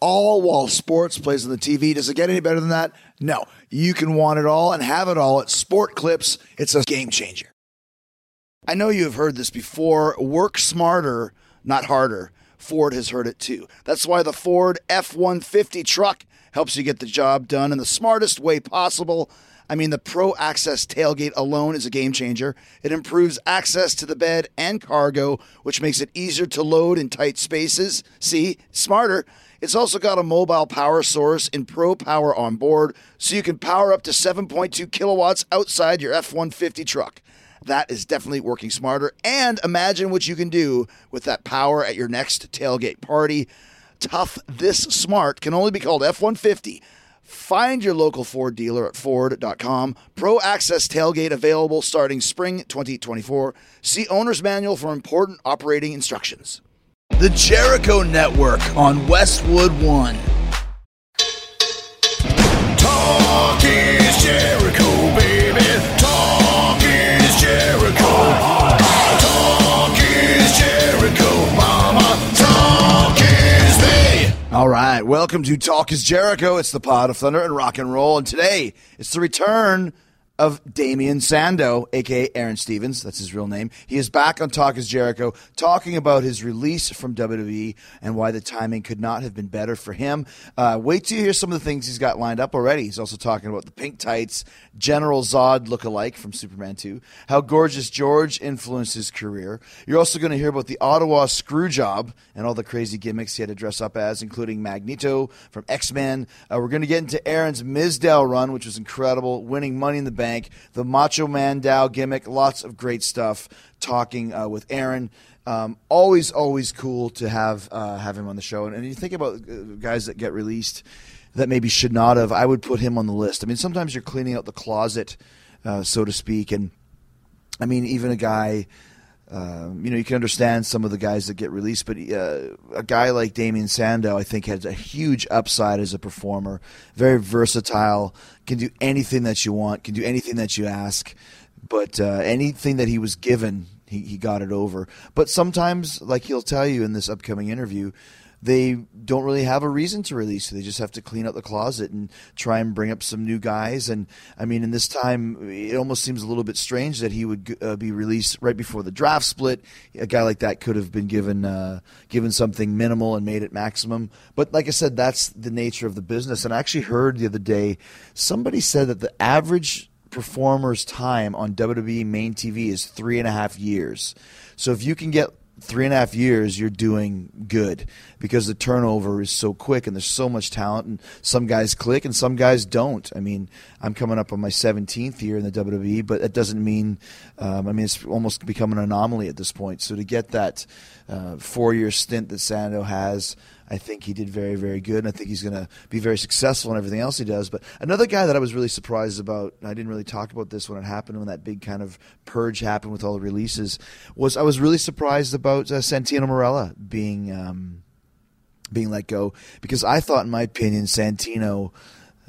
all while sports plays on the TV. Does it get any better than that? No. You can want it all and have it all at Sport Clips. It's a game changer. I know you have heard this before. Work smarter, not harder. Ford has heard it too. That's why the Ford F 150 truck helps you get the job done in the smartest way possible. I mean, the Pro Access tailgate alone is a game changer. It improves access to the bed and cargo, which makes it easier to load in tight spaces. See, smarter. It's also got a mobile power source in Pro Power on board, so you can power up to 7.2 kilowatts outside your F 150 truck. That is definitely working smarter. And imagine what you can do with that power at your next tailgate party. Tough This Smart can only be called F 150. Find your local Ford dealer at Ford.com. Pro Access Tailgate available starting spring 2024. See Owner's Manual for important operating instructions. The Jericho Network on Westwood One. Talk is Jericho, baby. Talk is Jericho. Talk is Jericho, mama. Talk is me. All right, welcome to Talk is Jericho. It's the pod of thunder and rock and roll. And today, it's the return of Damien Sandow, aka Aaron Stevens. That's his real name. He is back on Talk is Jericho, talking about his release from WWE and why the timing could not have been better for him. Uh, wait till you hear some of the things he's got lined up already. He's also talking about the pink tights, General Zod look-alike from Superman 2, how Gorgeous George influenced his career. You're also going to hear about the Ottawa screw job and all the crazy gimmicks he had to dress up as, including Magneto from X Men. Uh, we're going to get into Aaron's Mizdow run, which was incredible, winning Money in the Bank, the Macho Mandow gimmick, lots of great stuff. Talking uh, with Aaron. Um, always, always cool to have uh, have him on the show. And, and you think about uh, guys that get released that maybe should not have. I would put him on the list. I mean, sometimes you're cleaning out the closet, uh, so to speak, and I mean, even a guy. Um, you know, you can understand some of the guys that get released, but uh, a guy like Damien Sandow, I think, has a huge upside as a performer. Very versatile, can do anything that you want, can do anything that you ask. But uh, anything that he was given, he, he got it over. But sometimes, like he'll tell you in this upcoming interview, they don't really have a reason to release. They just have to clean up the closet and try and bring up some new guys. And I mean, in this time, it almost seems a little bit strange that he would uh, be released right before the draft split. A guy like that could have been given uh, given something minimal and made it maximum. But like I said, that's the nature of the business. And I actually heard the other day somebody said that the average performer's time on WWE main TV is three and a half years. So if you can get three and a half years, you're doing good because the turnover is so quick and there's so much talent. And some guys click and some guys don't. I mean, I'm coming up on my 17th year in the WWE, but that doesn't mean, um, I mean, it's almost become an anomaly at this point. So to get that uh, four year stint that Sandow has, I think he did very, very good, and I think he's going to be very successful in everything else he does. But another guy that I was really surprised about, I didn't really talk about this when it happened, when that big kind of purge happened with all the releases, was I was really surprised about uh, Santino Marella being um, being let go because I thought, in my opinion, Santino.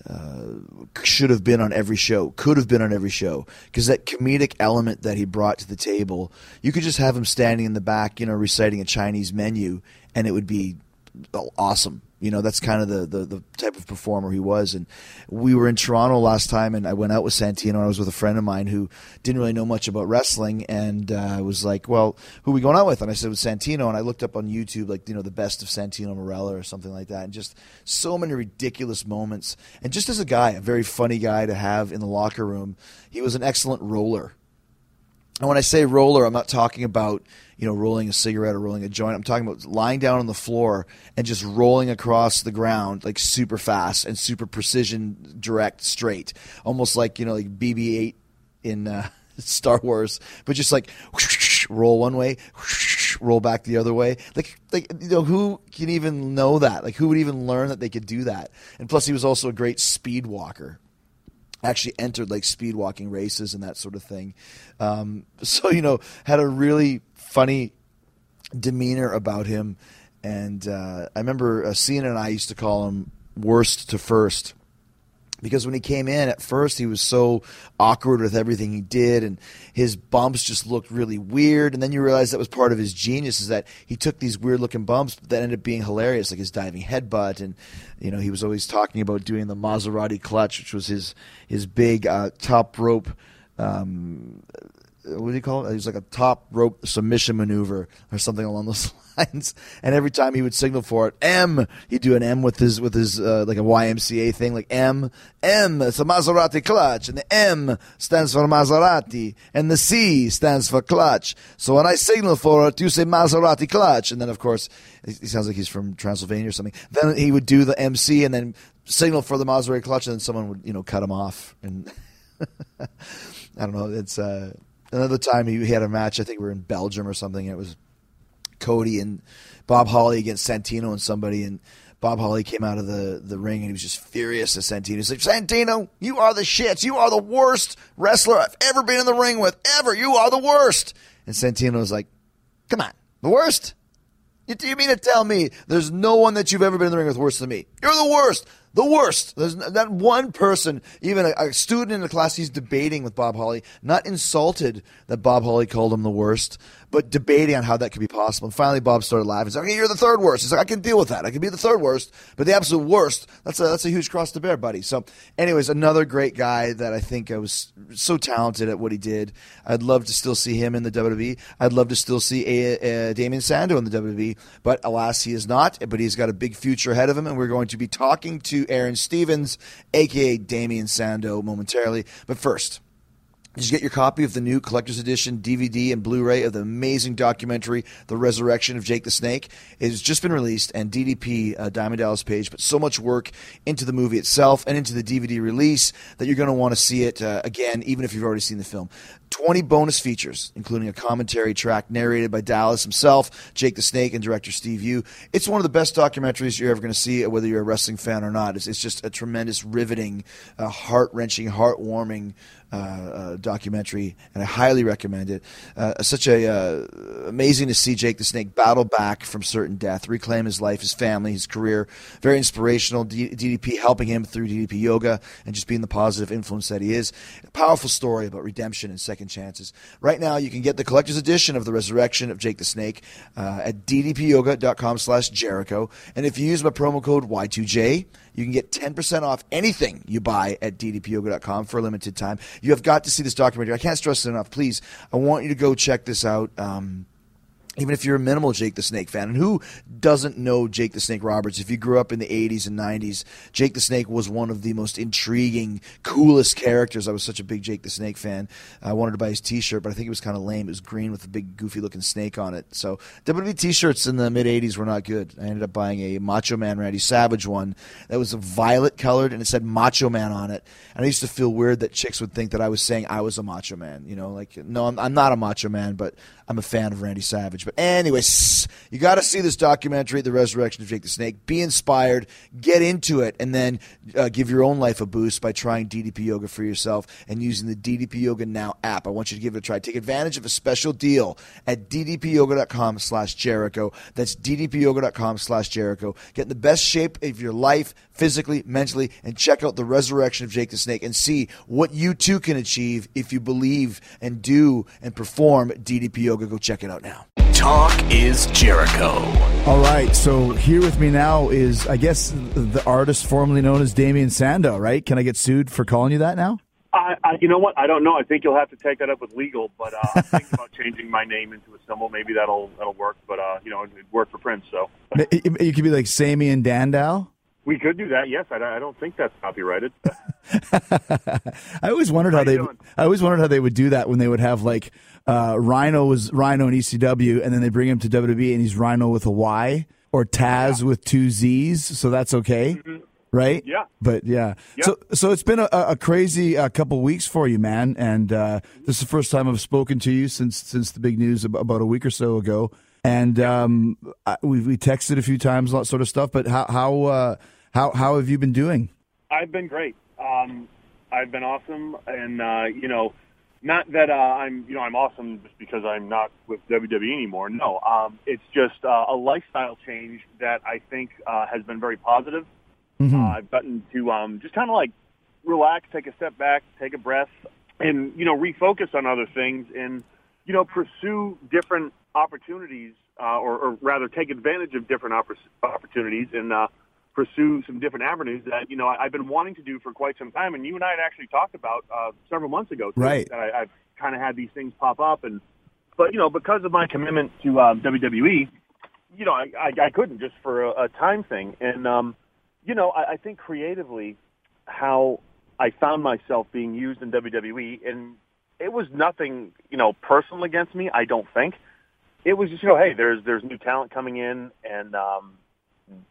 Uh, should have been on every show, could have been on every show, because that comedic element that he brought to the table, you could just have him standing in the back, you know, reciting a Chinese menu, and it would be awesome. You know, that's kind of the, the, the, type of performer he was. And we were in Toronto last time, and I went out with Santino, and I was with a friend of mine who didn't really know much about wrestling, and uh, I was like, well, who are we going out with? And I said, with Santino, and I looked up on YouTube, like, you know, the best of Santino Marella or something like that, and just so many ridiculous moments. And just as a guy, a very funny guy to have in the locker room, he was an excellent roller. And when I say roller, I'm not talking about you know rolling a cigarette or rolling a joint. I'm talking about lying down on the floor and just rolling across the ground like super fast and super precision, direct, straight, almost like you know like BB-8 in uh, Star Wars, but just like roll one way, roll back the other way. Like, like you know, who can even know that? Like, who would even learn that they could do that? And plus, he was also a great speed walker. Actually, entered like speed walking races and that sort of thing. Um, so you know, had a really funny demeanor about him. And uh, I remember uh, Cena and I used to call him worst to first because when he came in at first he was so awkward with everything he did and his bumps just looked really weird. And then you realize that was part of his genius is that he took these weird looking bumps that ended up being hilarious like his diving headbutt. And you know he was always talking about doing the Maserati clutch which was his his big uh, top rope um, what do you call it? It was like a top rope submission maneuver or something along those lines. And every time he would signal for it, M, he'd do an M with his with his uh, like a YMCA thing, like M, M. It's a Maserati clutch, and the M stands for Maserati, and the C stands for clutch. So when I signal for it, you say Maserati clutch, and then of course he sounds like he's from Transylvania or something. Then he would do the MC and then signal for the Maserati clutch, and then someone would you know cut him off and. I don't know. It's uh, another time he had a match. I think we were in Belgium or something. And it was Cody and Bob Holly against Santino and somebody, and Bob Holly came out of the, the ring and he was just furious at Santino. He's like, Santino, you are the shits. You are the worst wrestler I've ever been in the ring with. Ever. You are the worst. And Santino was like, come on, the worst? You, you mean to tell me there's no one that you've ever been in the ring with worse than me? You're the worst. The worst. There's not one person, even a, a, student in the class he's debating with Bob Holly, not insulted that Bob Holly called him the worst, but debating on how that could be possible. And finally, Bob started laughing. He's like, okay, you're the third worst. He's like, I can deal with that. I can be the third worst, but the absolute worst, that's a, that's a huge cross to bear, buddy. So, anyways, another great guy that I think I was so talented at what he did. I'd love to still see him in the WWE. I'd love to still see uh, uh, a, a Damien Sandow in the WWE, but alas, he is not. But he's got a big future ahead of him, and we're going to be talking to Aaron Stevens, aka Damien Sandow, momentarily. But first, just get your copy of the new collector's edition DVD and Blu-ray of the amazing documentary, "The Resurrection of Jake the Snake." It has just been released, and DDP uh, Diamond Dallas Page put so much work into the movie itself and into the DVD release that you're going to want to see it uh, again, even if you've already seen the film. 20 bonus features, including a commentary track narrated by Dallas himself, Jake the Snake, and director Steve Yu. It's one of the best documentaries you're ever going to see, whether you're a wrestling fan or not. It's, it's just a tremendous, riveting, uh, heart wrenching, heartwarming uh, uh, documentary, and I highly recommend it. Uh, such a uh, amazing to see Jake the Snake battle back from certain death, reclaim his life, his family, his career. Very inspirational. D- DDP helping him through DDP yoga and just being the positive influence that he is. A powerful story about redemption and second chances. Right now, you can get the collector's edition of the Resurrection of Jake the Snake uh, at ddpyoga.com slash Jericho. and if you use my promo code Y2J. You can get 10% off anything you buy at ddpyoga.com for a limited time. You have got to see this documentary. I can't stress it enough. Please, I want you to go check this out. Um, even if you're a minimal Jake the Snake fan. And who doesn't know Jake the Snake Roberts? If you grew up in the 80s and 90s, Jake the Snake was one of the most intriguing, coolest characters. I was such a big Jake the Snake fan. I wanted to buy his t shirt, but I think it was kind of lame. It was green with a big, goofy looking snake on it. So WWE t shirts in the mid 80s were not good. I ended up buying a Macho Man Randy Savage one that was a violet colored and it said Macho Man on it. And I used to feel weird that chicks would think that I was saying I was a Macho Man. You know, like, no, I'm, I'm not a Macho Man, but I'm a fan of Randy Savage. But anyways, you got to see this documentary, The Resurrection of Jake the Snake. Be inspired, get into it, and then uh, give your own life a boost by trying DDP Yoga for yourself and using the DDP Yoga Now app. I want you to give it a try. Take advantage of a special deal at ddpyoga.com slash Jericho. That's ddpyoga.com slash Jericho. Get in the best shape of your life, physically, mentally, and check out The Resurrection of Jake the Snake and see what you too can achieve if you believe and do and perform DDP Yoga. Go check it out now. Talk is Jericho. All right, so here with me now is, I guess, the artist formerly known as Damien Sandow, right? Can I get sued for calling you that now? I, I, you know what? I don't know. I think you'll have to take that up with legal. But uh, I'm thinking about changing my name into a symbol. Maybe that'll that'll work. But uh, you know, it worked for Prince, so You could be like Sammy and Dandow. We could do that. Yes, I, I don't think that's copyrighted. I always wondered how, How they. doing? I always wondered how they would do that when they would have like uh, Rhino was Rhino in ECW, and then they bring him to WWE, and he's Rhino with a Y or Taz with two Z's, so that's okay, right? Mm-hmm. Yeah. But yeah, Yeah. so so it's been a, a crazy uh, couple weeks for you, man, and uh, this is the first time I've spoken to you since since the big news about a week or so ago. And um, I, we we texted a few times, that sort of stuff. But how how uh, how how have you been doing? I've been great. Um, I've been awesome, and uh, you know, not that uh, I'm you know I'm awesome just because I'm not with WWE anymore. No, um, it's just uh, a lifestyle change that I think uh, has been very positive. Uh, I've gotten to um, just kind of like relax, take a step back, take a breath, and you know refocus on other things, and you know pursue different opportunities, uh, or, or rather take advantage of different oppor- opportunities, and uh, pursue some different avenues that you know I, I've been wanting to do for quite some time. And you and I had actually talked about uh, several months ago, too, Right. That I, I've kind of had these things pop up, and but you know because of my commitment to um, WWE, you know I, I, I couldn't just for a, a time thing, and um, you know I, I think creatively how I found myself being used in WWE, and it was nothing you know personal against me. I don't think it was just you know hey there's there's new talent coming in, and um,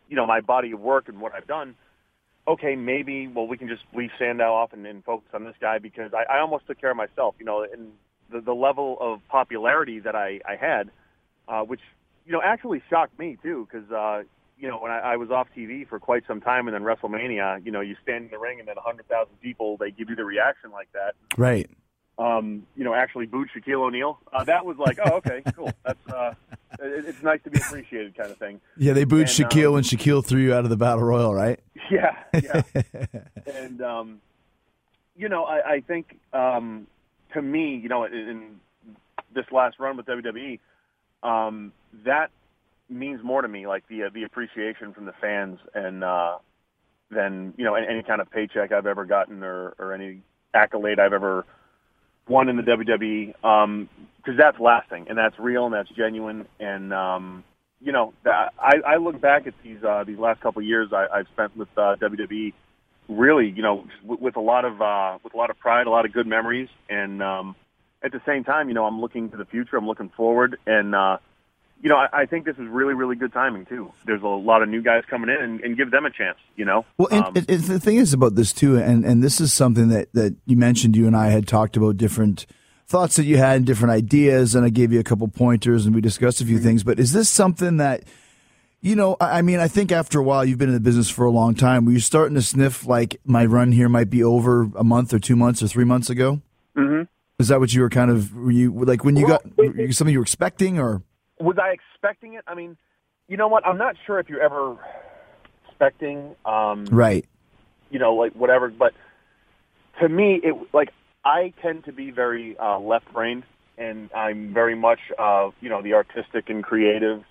you know my body of work and what I've done. Okay, maybe well we can just leave Sandow off and, and focus on this guy because I, I almost took care of myself. You know, and the the level of popularity that I I had, uh, which you know actually shocked me too because. Uh, you know, when I, I was off TV for quite some time, and then WrestleMania, you know, you stand in the ring, and then a 100,000 people, they give you the reaction like that Right. Um, you know, actually booed Shaquille O'Neal. Uh, that was like, oh, okay, cool. That's uh, it, it's nice to be appreciated, kind of thing. Yeah, they booed And, Shaquille um, when Shaquille threw you out of the battle royal, right? Yeah, yeah. and um, you know, I, I think um, to me, you know, in, in this last run with WWE, um, that means more to me, like the uh, the appreciation from the fans, and uh, than you know any, any kind of paycheck I've ever gotten or or any accolade I've ever won in the WWE. Um, because that's lasting and that's real and that's genuine and um, you know, I, I look back at these uh, these last couple of years I, I've spent with uh, WWE, really, you know, with, with a lot of uh, with a lot of pride, a lot of good memories, and um, at the same time, you know, I'm looking to the future, I'm looking forward, and uh, you know, I, I think this is really, really good timing too. There's a lot of new guys coming in, and, and give them a chance. You know, Well, and, Um, and- and the thing is about this too, and and this is something that that you mentioned. You and I had talked about different thoughts that you had, and different ideas, and I gave you a couple pointers, and we discussed a few things. But is this something that you know? I mean, I think after a while, you've been in the business for a long time. Were you starting to sniff like my run here might be over a month or two months or three months ago? Mhm. Is that what you were kind of were you like when you Well, got something you were expecting or? Was I expecting it? I mean, you know what? I'm not sure if you're ever expecting. Um, Right. you know, like whatever. But to me, it like I tend to be very uh, left brained, and I'm very much, uh, you know, the artistic and creative,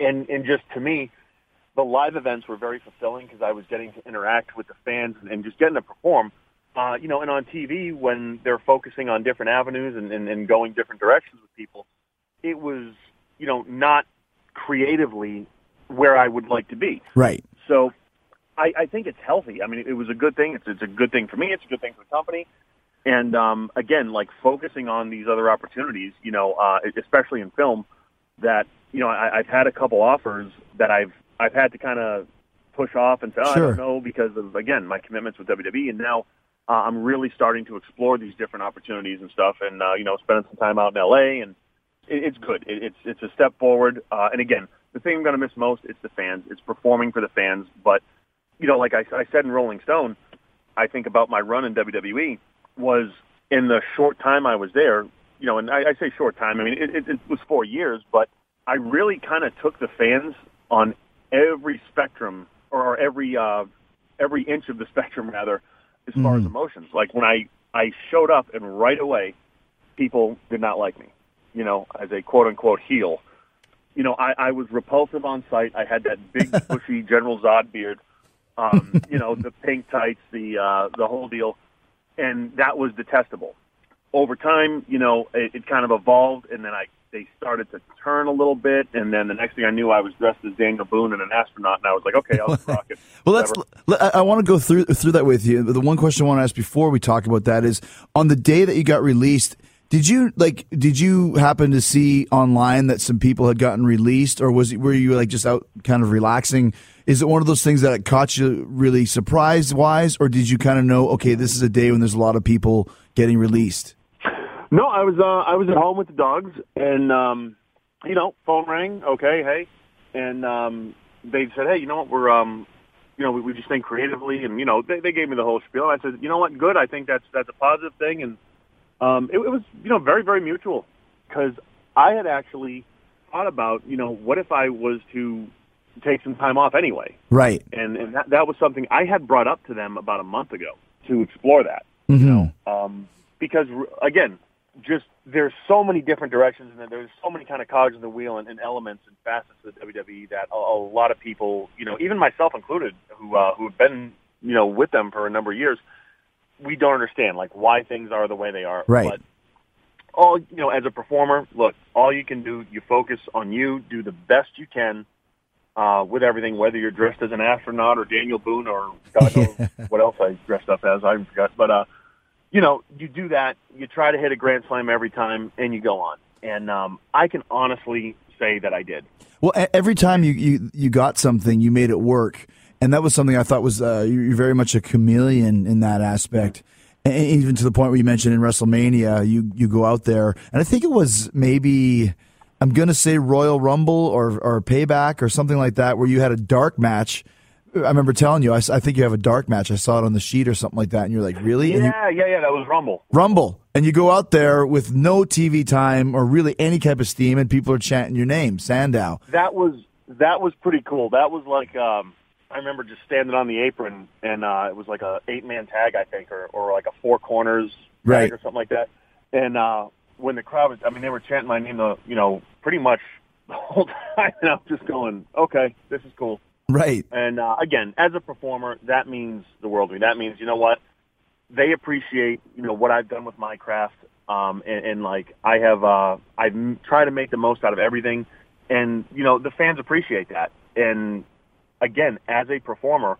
and and just to me, the live events were very fulfilling because I was getting to interact with the fans and, and just getting to perform. Uh, you know, and on TV when they're focusing on different avenues and, and, and going different directions with people, it was, you know, not creatively where I would like to be. Right. So I, I think it's healthy. I mean, it was a good thing. It's, it's a good thing for me. It's a good thing for the company. And um, again, like focusing on these other opportunities, you know, uh, especially in film, that you know, I, I've had a couple offers that I've I've had to kind of push off and say, oh, I don't know, because of again my commitments with WWE, and now uh, I'm really starting to explore these different opportunities and stuff, and uh, you know, spending some time out in LA, and it, it's good. It, it's it's a step forward. Uh, and again, the thing I'm going to miss most is the fans. It's performing for the fans. But you know, like I, I said in Rolling Stone, I think about my run in WWE was in the short time I was there. You know, and I, I say short time. I mean, it, it, it was four years, but I really kind of took the fans on every spectrum or every uh, every inch of the spectrum, rather, as far as emotions. Like when I I showed up and right away, people did not like me. You know, as a quote unquote heel. You know, I, I was repulsive on sight. I had that big bushy General Zod beard. Um, you know, the pink tights, the uh, the whole deal, and that was detestable. Over time, you know, it, it kind of evolved, and then I they started to turn a little bit, and then the next thing I knew, I was dressed as Daniel Boone and an astronaut, and I was like, okay, I'll rock it. Well, let's. Let- I, I want to go through through that with you. The one question I want to ask before we talk about that is: on the day that you got released, did you like? Did you happen to see online that some people had gotten released, or was it, were you like just out kind of relaxing? Is it one of those things that caught you really surprise wise, or did you kind of know, okay, this is a day when there's a lot of people getting released? No, I was uh, I was at home with the dogs, and um, you know, phone rang. Okay, hey, and um, they said, hey, you know what, we're um, you know, we, we just think creatively, and you know, they, they gave me the whole spiel. I said, you know what, good. I think that's that's a positive thing, and um, it, it was you know very very mutual because I had actually thought about you know what if I was to take some time off anyway, Right. and and that that was something I had brought up to them about a month ago to explore that. Hmm um, because again, just there's so many different directions and there's so many kind of cogs in the wheel and, and elements and facets of the WWE that a, a lot of people, you know, even myself included, who uh, who have been you know with them for a number of years, we don't understand like why things are the way they are. Right. But all you know, as a performer, look, all you can do, you focus on you, do the best you can. Uh, with everything, whether you're dressed as an astronaut or Daniel Boone or God knows what else I dressed up as, I forgot. But uh, you know, you do that, you try to hit a grand slam every time, and you go on. And um, I can honestly say that I did. Well, every time you, you, you got something, you made it work. And that was something I thought was uh, you- you're very much a chameleon in that aspect. And even to the point where you mentioned in WrestleMania, you, you go out there, and I think it was maybe, I'm going to say Royal Rumble or, or Payback or something like that, where you had a dark match. I remember telling you, I think you have a dark match. I saw it on the sheet or something like that. And you're like, really? And you, Yeah, yeah, yeah. That was Rumble. Rumble. And you go out there with no TV time or really any type of steam, and people are chanting your name, Sandow. That was that was pretty cool. That was like um, I remember just standing on the apron, and uh, it was like a eight man tag, I think, or or like a four corners tag Right. or something like that. And uh, when the crowd was, I mean, they were chanting my name, the you know, pretty much the whole time, and I'm just going, okay, this is cool. Right. And uh, again, as a performer, that means the world to me. That means, you know what? They appreciate, you know, what I've done with my craft. Um, and, and like I have, uh, I've tried to make the most out of everything. And, you know, the fans appreciate that. And again, as a performer,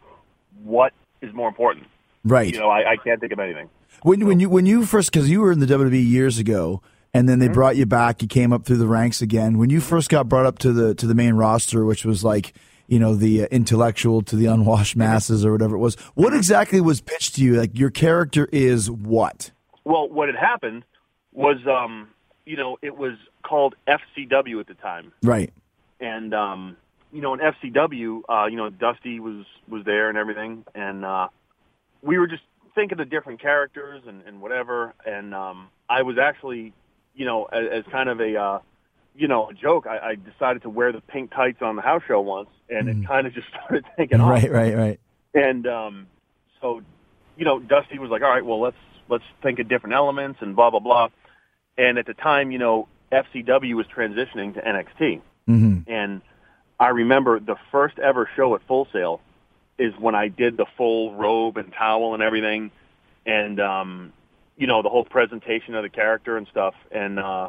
what is more important? Right. You know, I, I can't think of anything. When when you when you first because you were in the WWE years ago, and then they brought you back, you came up through the ranks again. When you first got brought up to the to the main roster, which was like you know the uh, intellectual to the unwashed masses or whatever it was, what exactly was pitched to you? Like your character is what? Well, what had happened was, um, you know, it was called FCW at the time. Right. and um, you know, in FCW, uh, you know, Dusty was was there and everything, and uh, we were just thinking of different characters and, and whatever. And um, I was actually, you know, as, as kind of a, uh, you know, a joke, I, I decided to wear the pink tights on the house show once, and it kind of just started taking off. Right. Right. Right. And um, so, you know, Dusty was like, "All right, well, let's let's think of different elements and blah blah blah." And at the time, you know, FCW was transitioning to NXT, hmm and I remember the first ever show at Full Sail is when I did the full robe and towel and everything, and um, you know, the whole presentation of the character and stuff. And uh,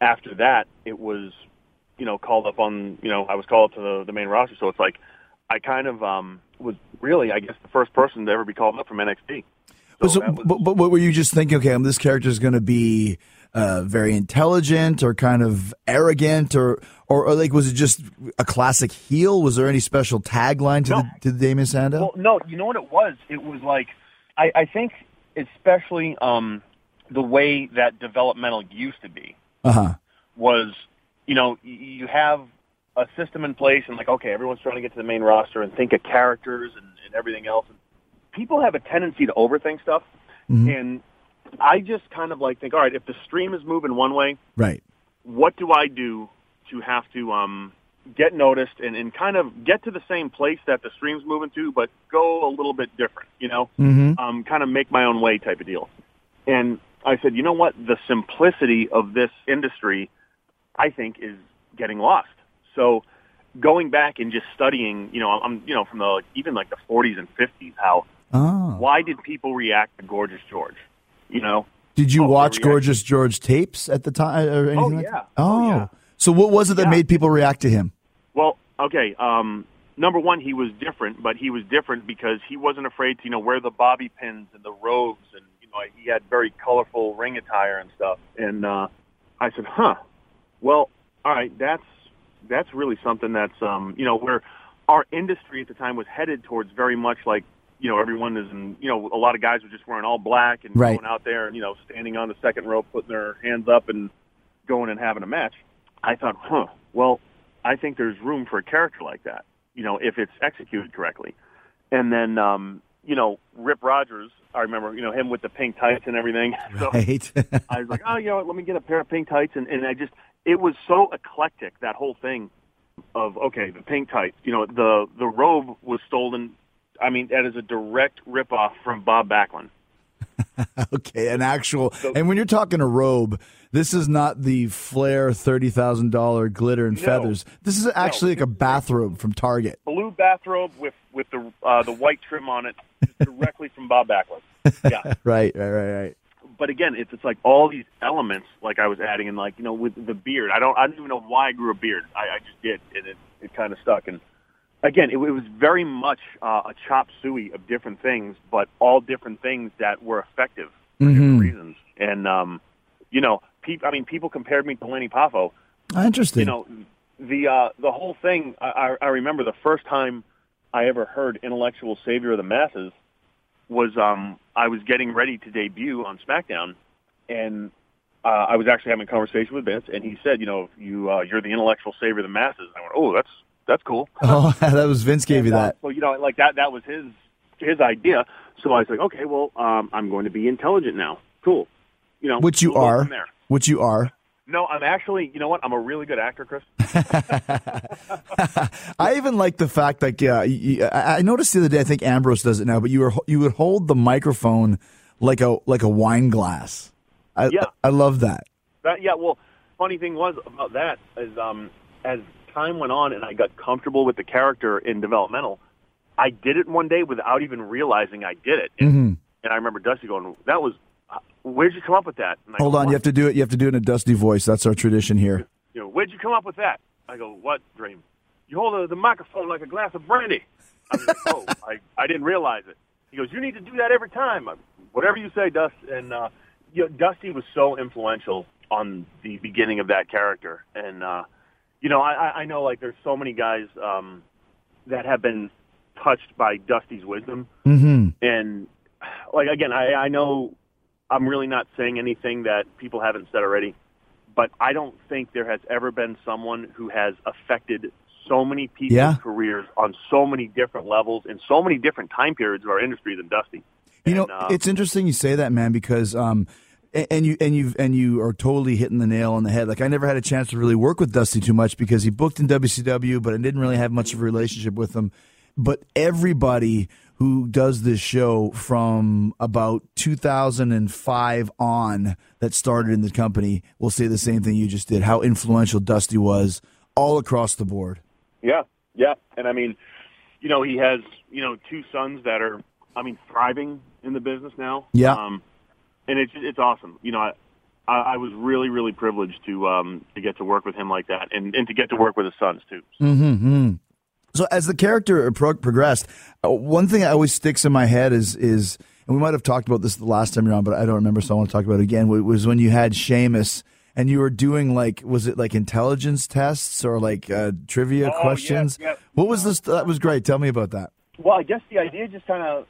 after that, it was, you know, called up on, you know, I was called up to the, the main roster. So it's like I kind of um, was really, I guess, the first person to ever be called up from NXT. But, so, was- but, but, but were you just thinking, okay, um, this character is going to be uh, very intelligent or kind of arrogant, or, or or like was it just a classic heel? Was there any special tagline to No. the to the Damien Sandow? Well, no, you know what it was? It was like I, I think especially um, the way that developmental used to be Uh huh. was, you know, you have a system in place and like, okay, everyone's trying to get to the main roster and think of characters and, and everything else. And People have a tendency to overthink stuff, and I just kind of like think, all right, if the stream is moving one way, Right. what do I do to have to um, get noticed and, and kind of get to the same place that the stream's moving to, but go a little bit different, you know, Mm-hmm. um, kind of make my own way type of deal. And I said, you know what? The simplicity of this industry, I think, is getting lost. So going back and just studying, you know, I'm, you know, from the even like the 40s and 50s, how Oh. why did people react to Gorgeous George? You know, Did you Oh, watch. Gorgeous George tapes at the time or anything Oh, like yeah. that? Oh, yeah. So what was it that Yeah. made people react to him? Well, okay. Um, number one, he was different, but he was different because he wasn't afraid to, you know, wear the bobby pins and the robes, and you know, he had very colorful ring attire and stuff. And uh, I said, huh. Well, all right, that's that's really something that's, um, you know, where our industry at the time was headed towards very much like, you know, everyone is in, you know, a lot of guys were just wearing all black and Right. going out there and, you know, standing on the second rope, putting their hands up and going and having a match. I thought, huh, well, I think there's room for a character like that, you know, if it's executed correctly. And then, um, you know, Rip Rogers, I remember, you know, him with the pink tights and everything. So Right. I was like, oh, you know what, let me get a pair of pink tights. And, and I just, it was so eclectic, that whole thing of, okay, the pink tights, you know, the, the robe was stolen. I mean, that is a direct ripoff from Bob Backlund. okay, an actual. And when you're talking a robe, this is not the flare thirty thousand dollar glitter and No. feathers. This is actually like a bathrobe from Target. Blue bathrobe with, with the, uh, the white trim on it directly from Bob Backlund. Yeah. Right, right, right, right. but again, it's it's like all these elements, like I was adding, and like you know, with the beard. I don't I don't even know why I grew a beard. I, I just did, and it it kind of stuck. And again, it, it was very much uh, a chop suey of different things, but all different things that were effective for different reasons. And um, you know, peop, I mean, people compared me to Lanny Poffo. Interesting. You know, the uh, the whole thing. I, I I remember the first time I ever heard "Intellectual Savior of the Masses" was um, I was getting ready to debut on SmackDown, and uh, I was actually having a conversation with Vince, and he said, "You know, you uh, you're the intellectual savior of the masses." And I went, "Oh, that's that's cool." oh, that was Vince gave you And, uh, that. So you know, like that that was his his idea. So I was like, "Okay, well, um, I'm going to be intelligent now. Cool." You know, Which you we'll are. Which you are. No, I'm actually. You know what? I'm a really good actor, Chris. I even like the fact like uh, you, I I noticed the other day. I think Ambrose does it now, but you were you would hold the microphone like a like a wine glass. I, Yeah. I love that. That yeah. Well, funny thing was about that is um, as time went on and I got comfortable with the character in developmental, I did it one day without even realizing I did it. And, Mm-hmm. and I remember Dusty going, "That was where'd you come up with that?" And I Hold go, on, you have to do it. You have to do it in a dusty voice. That's our tradition here. you know, where'd you come up with that? I go, what, Dream? You hold the, microphone like a glass of brandy. I was like, oh, I, I didn't realize it. He goes, you need to do that every time. Whatever you say, Dust. And uh, you know, Dusty was so influential on the beginning of that character. And, uh, you know, I, I- know, like, there's so many guys um, that have been touched by Dusty's wisdom. Mm-hmm. And, like, again, I, I know I'm really not saying anything that people haven't said already but I don't think there has ever been someone who has affected so many people's Yeah. careers on so many different levels in so many different time periods of our industry than Dusty. You know, And, uh, it's interesting you say that, man, because um, and you and you and you are totally hitting the nail on the head. Like I never had a chance to really work with Dusty too much because he booked in WCW, but I didn't really have much of a relationship with him. But everybody who does this show from about 2005 on that started in the company will say the same thing you just did. How influential Dusty was all across the board. Yeah, yeah, and I mean, you know, he has you know two sons that are, I mean, thriving in the business now. Yeah. um, and it's it's awesome. You know, I, I I was really really privileged to um to get to work with him like that, and and to get to work with his sons too. Mm-hmm. So as the character pro- progressed, uh, one thing that always sticks in my head is is, and we might have talked about this the last time you're on, but I don't remember, so I want to talk about it again. wa- Was when you had Sheamus and you were doing like, was it like intelligence tests or like uh, trivia Oh, questions? yeah, yeah. What was this? That was great. Tell me about that. Well, I guess the idea just kind of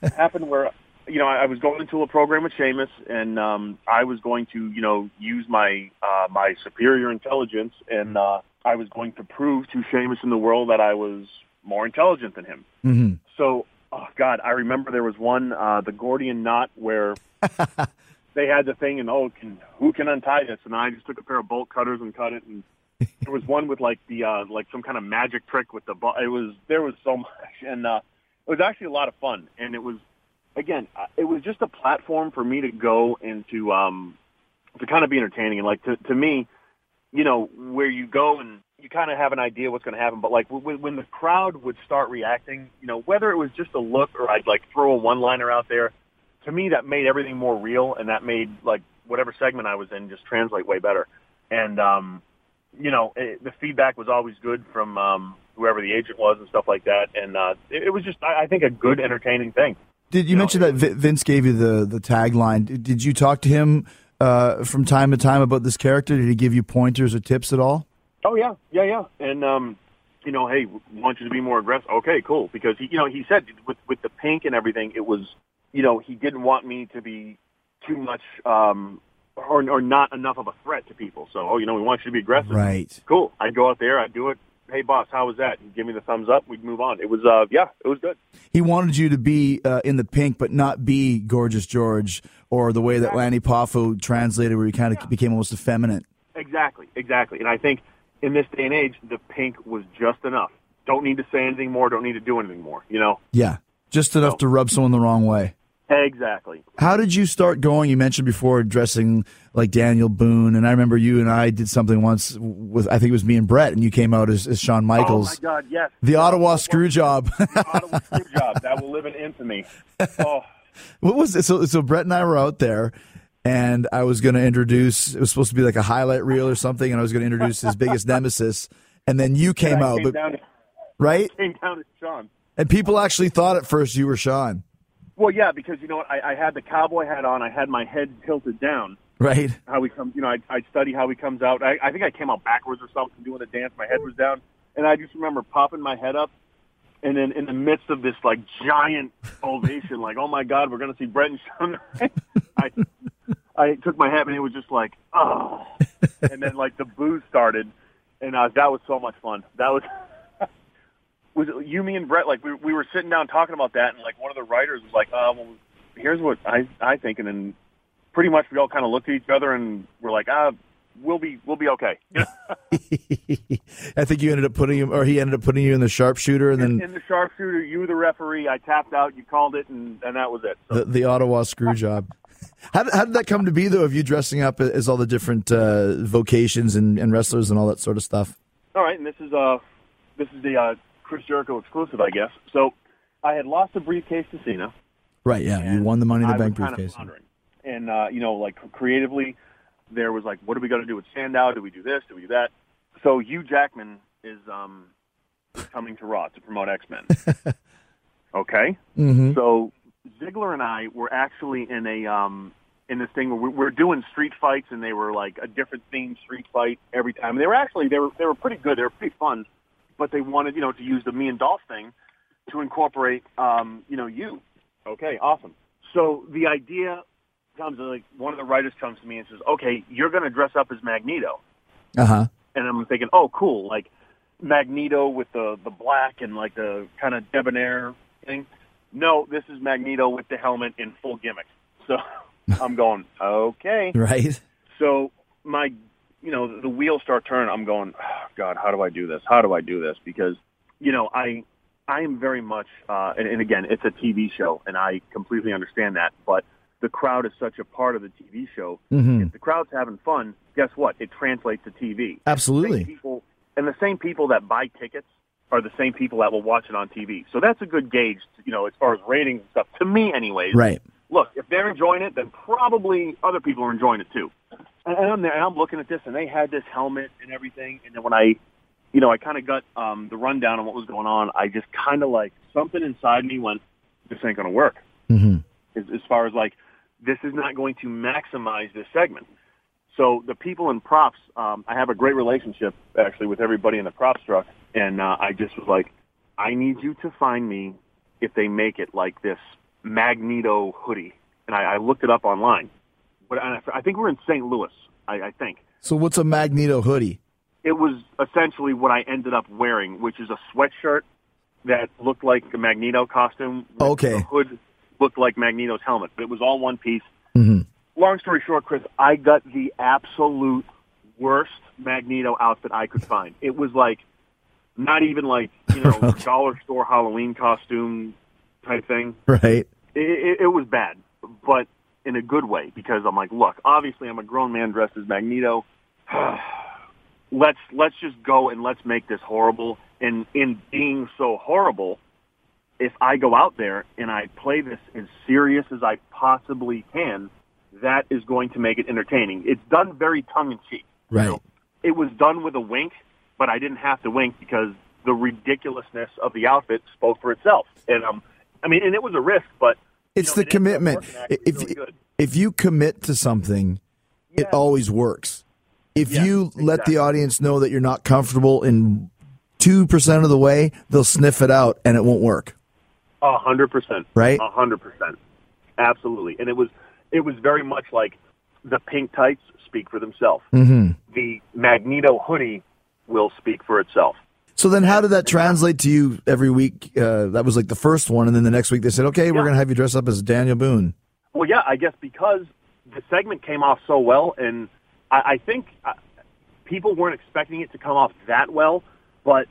happened where, you know, I, I was going into a program with Sheamus, and um, I was going to, you know, use my uh, my superior intelligence, and uh, I was going to prove to Sheamus in the world that I was more intelligent than him. Mm-hmm. So, oh God, I remember there was one, uh, the Gordian knot, where they had the thing, and oh, can, who can untie this? And I just took a pair of bolt cutters and cut it, and there was one with like the uh, like some kind of magic trick with the. Bu- it was there was so much, and uh, it was actually a lot of fun, and it was again, it was just a platform for me to go into um, to kind of be entertaining, and like to to me, you know, where you go and you kind of have an idea what's going to happen, but like w- when the crowd would start reacting, you know, whether it was just a look or I'd like throw a one-liner out there, to me that made everything more real, and that made like whatever segment I was in just translate way better. And um, you know, it, the feedback was always good from um, whoever the agent was and stuff like that, and uh, it, it was just I, I think a good entertaining thing. Did you, You know, that Vince gave you the the tagline? Did, did you talk to him uh, from time to time about this character? Did he give you pointers or tips at all? Oh yeah, yeah, yeah. And um, you know, hey, want you to be more aggressive. Okay, cool. Because he, you know, he said with with the pink and everything, it was, you know, he didn't want me to be too much, um, or or not enough of a threat to people. So, oh, you know, we want you to be aggressive. Right. Cool. I'd go out there. I'd do it. Hey, boss, how was that? Give me the thumbs up. We'd move on. It was, uh, yeah, it was good. He wanted you to be uh, in the pink, but not be gorgeous George, or the way that Lanny Poffo translated, where he kind of Yeah. became almost effeminate. Exactly, exactly. And I think in this day and age, the pink was just enough. Don't need to say anything more. Don't need to do anything more. You know. Yeah, just enough Oh. to rub someone the wrong way. Exactly. How did you start going? You mentioned before dressing like Daniel Boone, and I remember you and I did something once with I think it was me and Bret, and you came out as, as Shawn Michaels. Oh my God, yes. The Ottawa screw job. The Ottawa screw job that will live in infamy. Oh, what was it? So, so Bret and I were out there, and I was going to introduce. It was supposed to be like a highlight reel or something, and I was going to introduce his biggest nemesis. And then you came out, came but to, right? came down to Shawn. And people actually thought at first you were Shawn, Well, yeah, because you know what? I, I had the cowboy hat on. I had my head tilted down. right? How he comes, you know, I I study how he comes out. I, I think I came out backwards or something doing a dance. My head was down, and I just remember popping my head up, and then in the midst of this like giant ovation, like, oh my God, we're gonna see Bret and Shawn. I I took my hat and it was just like, oh, and then like the booze started, and uh, that was so much fun. That was. Was it you, me, and Bret? Like we we were sitting down talking about that, and like one of the writers was like, "Uh, well, here's what I I think," and then pretty much we all kind of looked at each other and we're like, "Ah, we'll be we'll be okay." I think you ended up putting him, or he ended up putting you in the sharpshooter, and then in the sharpshooter, you were the referee. I tapped out, you called it, and and that was it. So, the, the Ottawa screw job. How did, how did that come to be, though? Of you dressing up as all the different uh, vocations and, and wrestlers and all that sort of stuff? all right, and this is uh this is the uh, Chris Jericho exclusive, I guess. So I had lost the briefcase to Cena. Right. Yeah. You won the Money in the Bank was kind briefcase. Of and uh, you know, like creatively, there was like, what are we going to do with Sandow? Do we do this? Do we do that? So Hugh Jackman is um, coming to Raw to promote X Men. okay, Mm-hmm. so Ziggler and I were actually in a um, in this thing where we we're doing street fights, and they were like a different themed street fight every time. And they were actually they were they were pretty good. They were pretty fun, but they wanted you know to use the me and Dolph thing to incorporate um, you know you. Okay, awesome. So the idea comes like one of the writers comes to me and says, "Okay, you're going to dress up as Magneto," Uh huh. and I'm thinking, "Oh, cool!" Like Magneto with the the black and like the kind of debonair thing. No, this is Magneto with the helmet in full gimmick. So I'm going, okay. Right. So my, you know, the wheels start turning. I'm going, oh, God, how do I do this? How do I do this? Because, you know, I, I am very much, uh, and, and again, it's a TV show, and I completely understand that. But the crowd is such a part of the TV show. Mm-hmm. If the crowd's having fun, guess what? It translates to TV. Absolutely. People, and the same people that buy tickets are the same people that will watch it on TV. So that's a good gauge, you know, as far as ratings and stuff. To me, anyways Right. look, if they're enjoying it, then probably other people are enjoying it too. And, and I'm there, and I'm looking at this, and they had this helmet and everything. And then when I, you know, I kind of got um, the rundown on what was going on, I just kind of like something inside me went, "This ain't going to work." Mm-hmm. As, as far as like, this is not going to maximize this segment. So the people in props, um, I have a great relationship actually with everybody in the props truck, and uh, I just was like, I need you to find me if they make it like this Magneto hoodie, and I, I looked it up online. But I, I think we're in St. Louis. I, I think So what's a Magneto hoodie? it was essentially what I ended up wearing, which is a sweatshirt that looked like a Magneto costume. Okay. The hood looked like Magneto's helmet, but it was all one piece. Mm-hmm. Long story short, Chris, I got the absolute worst Magneto outfit I could find. It was like not even like you know dollar store Halloween costume type thing. Right. It, it, it was bad, but in a good way because I'm like, look, obviously I'm a grown man dressed as Magneto. let's let's just go and let's make this horrible. And in being so horrible, if I go out there and I play this as serious as I possibly can, that is going to make it entertaining. It's done very tongue in cheek. Right. It was done with a wink, but I didn't have to wink because the ridiculousness of the outfit spoke for itself. And um, I mean, and it was a risk, but It's you know, the it commitment. If really if you commit to something, it always works. If Yeah, you let the audience know that you're not comfortable in two percent of the way, they'll sniff it out and it won't work. A hundred percent. Right? A hundred percent. Absolutely. And it was it was very much like the pink tights speak for themselves. Mm-hmm. The Magneto hoodie will speak for itself. So then, how did that translate to you every week? Uh, that was like the first one, and then the next week they said, "Okay, we're going to have you dress up as Daniel Boone." Well, yeah, I guess because the segment came off so well, and I, I think uh, people weren't expecting it to come off that well. But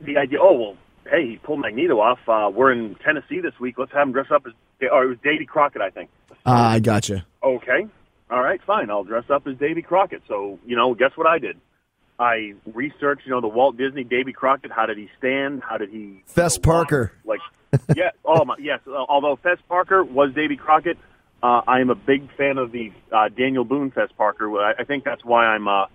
the idea, oh well, hey, he pulled Magneto off. Uh, we're in Tennessee this week. Let's have him dress up as, or it was Davy Crockett, I think. Ah, I gotcha. Okay, all right, fine. I'll dress up as Davy Crockett. So you know, guess what I did? I researched, you know, the Walt Disney Davy Crockett. How did he stand? How did he? Fess you know, walk? Parker. Like, yeah. Oh my, yes. Uh, although Fess Parker was Davy Crockett, uh, I am a big fan of the uh, Daniel Boone Fess Parker. I, I think that's why I'm, uh,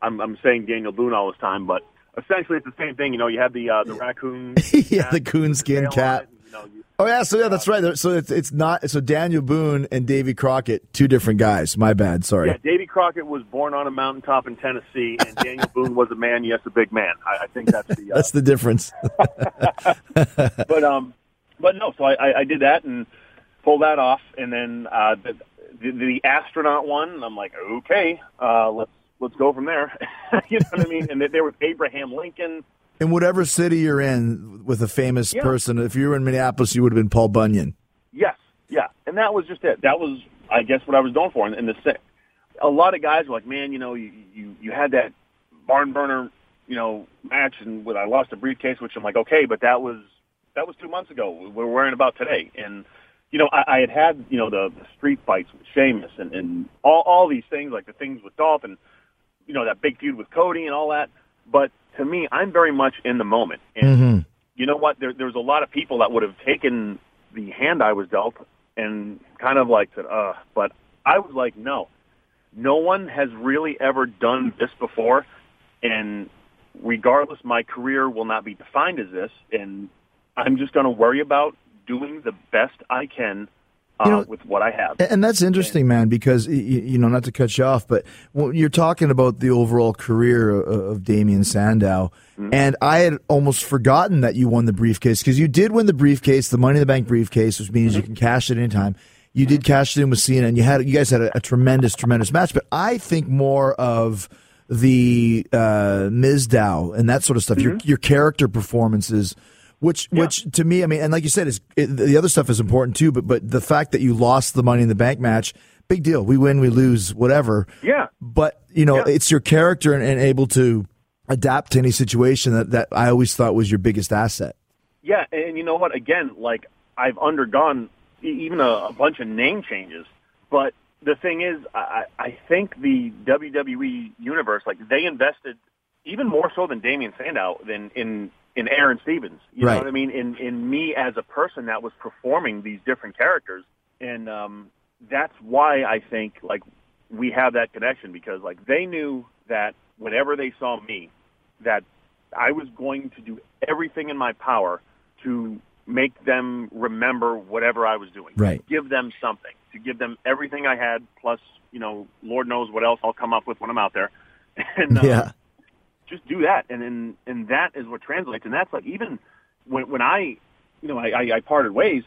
I'm I'm saying Daniel Boone all this time. But essentially, it's the same thing. You know, you have the uh, the raccoon. yeah, the coonskin cat. Know, you- Oh yeah, so yeah, that's right. So it's it's not so Daniel Boone and Davy Crockett, two different guys. My bad. Sorry. Yeah, Davy Crockett was born on a mountaintop in Tennessee, and Daniel Boone was a man, yes, a big man. I, I think that's the. Uh, That's the difference. but um, but no. So I, I, I did that and pulled that off, and then uh, the, the the astronaut one. I'm like, okay, uh, let's let's go from there. you know what I mean? And there was Abraham Lincoln. In whatever city you're in with a famous Yeah. person, if you were in Minneapolis, you would have been Paul Bunyan. Yes, yeah, and that was just it. That was, I guess, what I was going for. And, and the se- a lot of guys were like, man, you know, you you you had that barn burner, you know, match, and with I lost a briefcase, which I'm like, okay, but that was that was two months ago. We're worrying about today, and you know, I, I had had you know the, the street fights with Sheamus and and all all these things, like the things with Dolph, and you know that big feud with Cody and all that. But to me, I'm very much in the moment, and Mm-hmm. you know what? There, there's a lot of people that would have taken the hand I was dealt and kind of like said, uh, but I was like, no, no one has really ever done this before. And regardless, my career will not be defined as this. And I'm just going to worry about doing the best I can You uh, know- with what I have. And that's interesting, man, because you know, not to cut you off, but you're talking about the overall career of, Damien Sandow, mm-hmm. and I had almost forgotten that you won the briefcase because you did win the briefcase, the Money in the Bank briefcase, which means you mm-hmm. can cash it anytime. You mm-hmm. did cash it in with Cena, and you had you guys had a, a tremendous, tremendous match. But I think more of the uh, Mizdow and that sort of stuff. Your your character performances. Which, which to me, I mean, and like you said, is it, the other stuff is important too. But, but the fact that you lost the Money in the Bank match, big deal. We win, we lose, whatever. Yeah. But you know, Yeah. it's your character and, and able to adapt to any situation that, that I always thought was your biggest asset. Yeah, and you know what? Again, like I've undergone even a, a bunch of name changes, but the thing is, I, I I think the WWE universe, like they invested even more so than Damien Sandow than in in Aaron Stevens. You Right. know what I mean? In in me as a person that was performing these different characters, and um, that's why I think like we have that connection because like they knew that whenever they saw me, that I was going to do everything in my power to make them remember whatever I was doing. Right. Give them something. To give them everything I had, plus, you know, Lord knows what else I'll come up with when I'm out there. And uh, Yeah. Just do that. And, and and that is what translates. And that's like even when when I you know, I, I, I parted ways,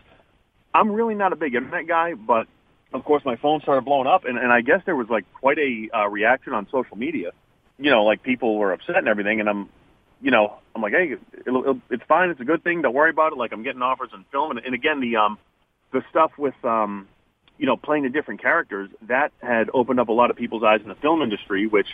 I'm really not a big internet guy, but of course my phone started blowing up and, and I guess there was like quite a uh, reaction on social media. You know, like people were upset and everything and I'm you know, I'm like, hey, it'll, it'll, it's fine. It's a good thing. Don't worry about it. Like I'm getting offers and film, and, and again, the um, the stuff with um, you know, playing the different characters that had opened up a lot of people's eyes in the film industry, which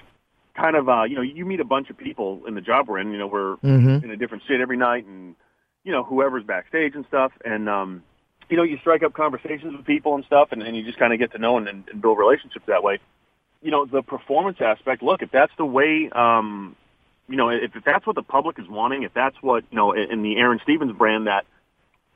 kind of uh, you know, you meet a bunch of people in the job we're in. You know, we're Mhm. in a different state every night, and you know, whoever's backstage and stuff, and um, you know, you strike up conversations with people and stuff, and, and you just kind of get to know and, and build relationships that way. You know, the performance aspect. Look, if that's the way. Um, you know, if, if that's what the public is wanting, if that's what you know, in in the Aaron Stevens brand that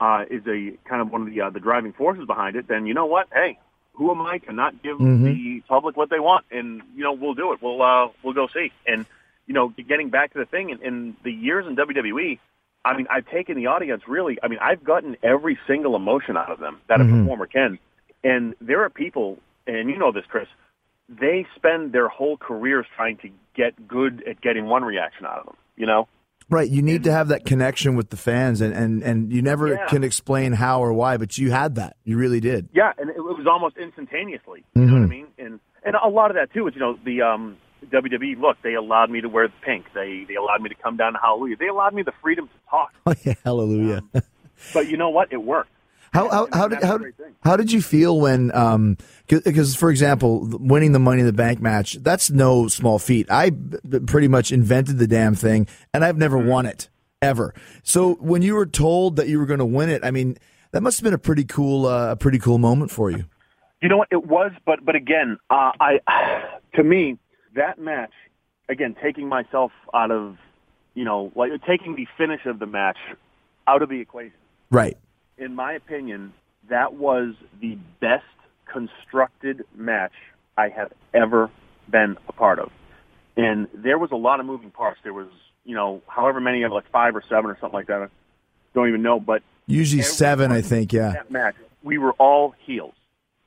uh, is a kind of one of the uh, the driving forces behind it, then you know what? Hey, who am I to not give Mhm. the public what they want? And you know, we'll do it. We'll uh, we'll go see. And you know, getting back to the thing, in, in the years in WWE, I mean, I've taken the audience really. I mean, I've gotten every single emotion out of them that a Mhm. performer can. And there are people, and you know this, Chris. They spend their whole careers trying to get good at getting one reaction out of them. You know. Right. You need to have that connection with the fans, and, and, and you never Yeah. can explain how or why, but you had that. You really did. Yeah, and it was almost instantaneously. You know what I mean? And and a lot of that too is you know the um, WWE. Look, they allowed me to wear the pink. They they allowed me to come down to Hallelujah. They allowed me the freedom to talk. Oh yeah, hallelujah. But you know what? It worked. How how, how did how, how did you feel when um because for example winning the Money in the Bank match that's no small feat. I b- pretty much invented the damn thing and I've never won it ever. So when you were told that you were going to win it, I mean that must have been a pretty cool uh, a pretty cool moment for you. You know what? It was, but but again, uh, I to me that match again taking myself out of you know like taking the finish of the match out of the equation. Right. In my opinion, that was the best constructed match I have ever been a part of, and there was a lot of moving parts. There was you know however many of like five or seven or something like that. I don't even know, but Usually 7 I think, yeah. that match we were all heels.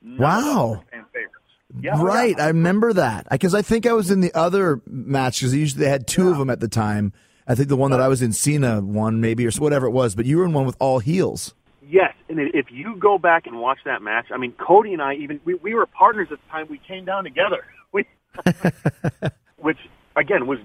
None Wow. were fan favorites. Yeah, oh, yeah. right, I remember that because I think I was in the other match because usually they had two of them at the time. I think the one that I was in, Cena one maybe or whatever it was, but you were in one with all heels. Yes, and if you go back and watch that match, I mean, Cody and I even we, we were partners at the time. We came down together, we, which again was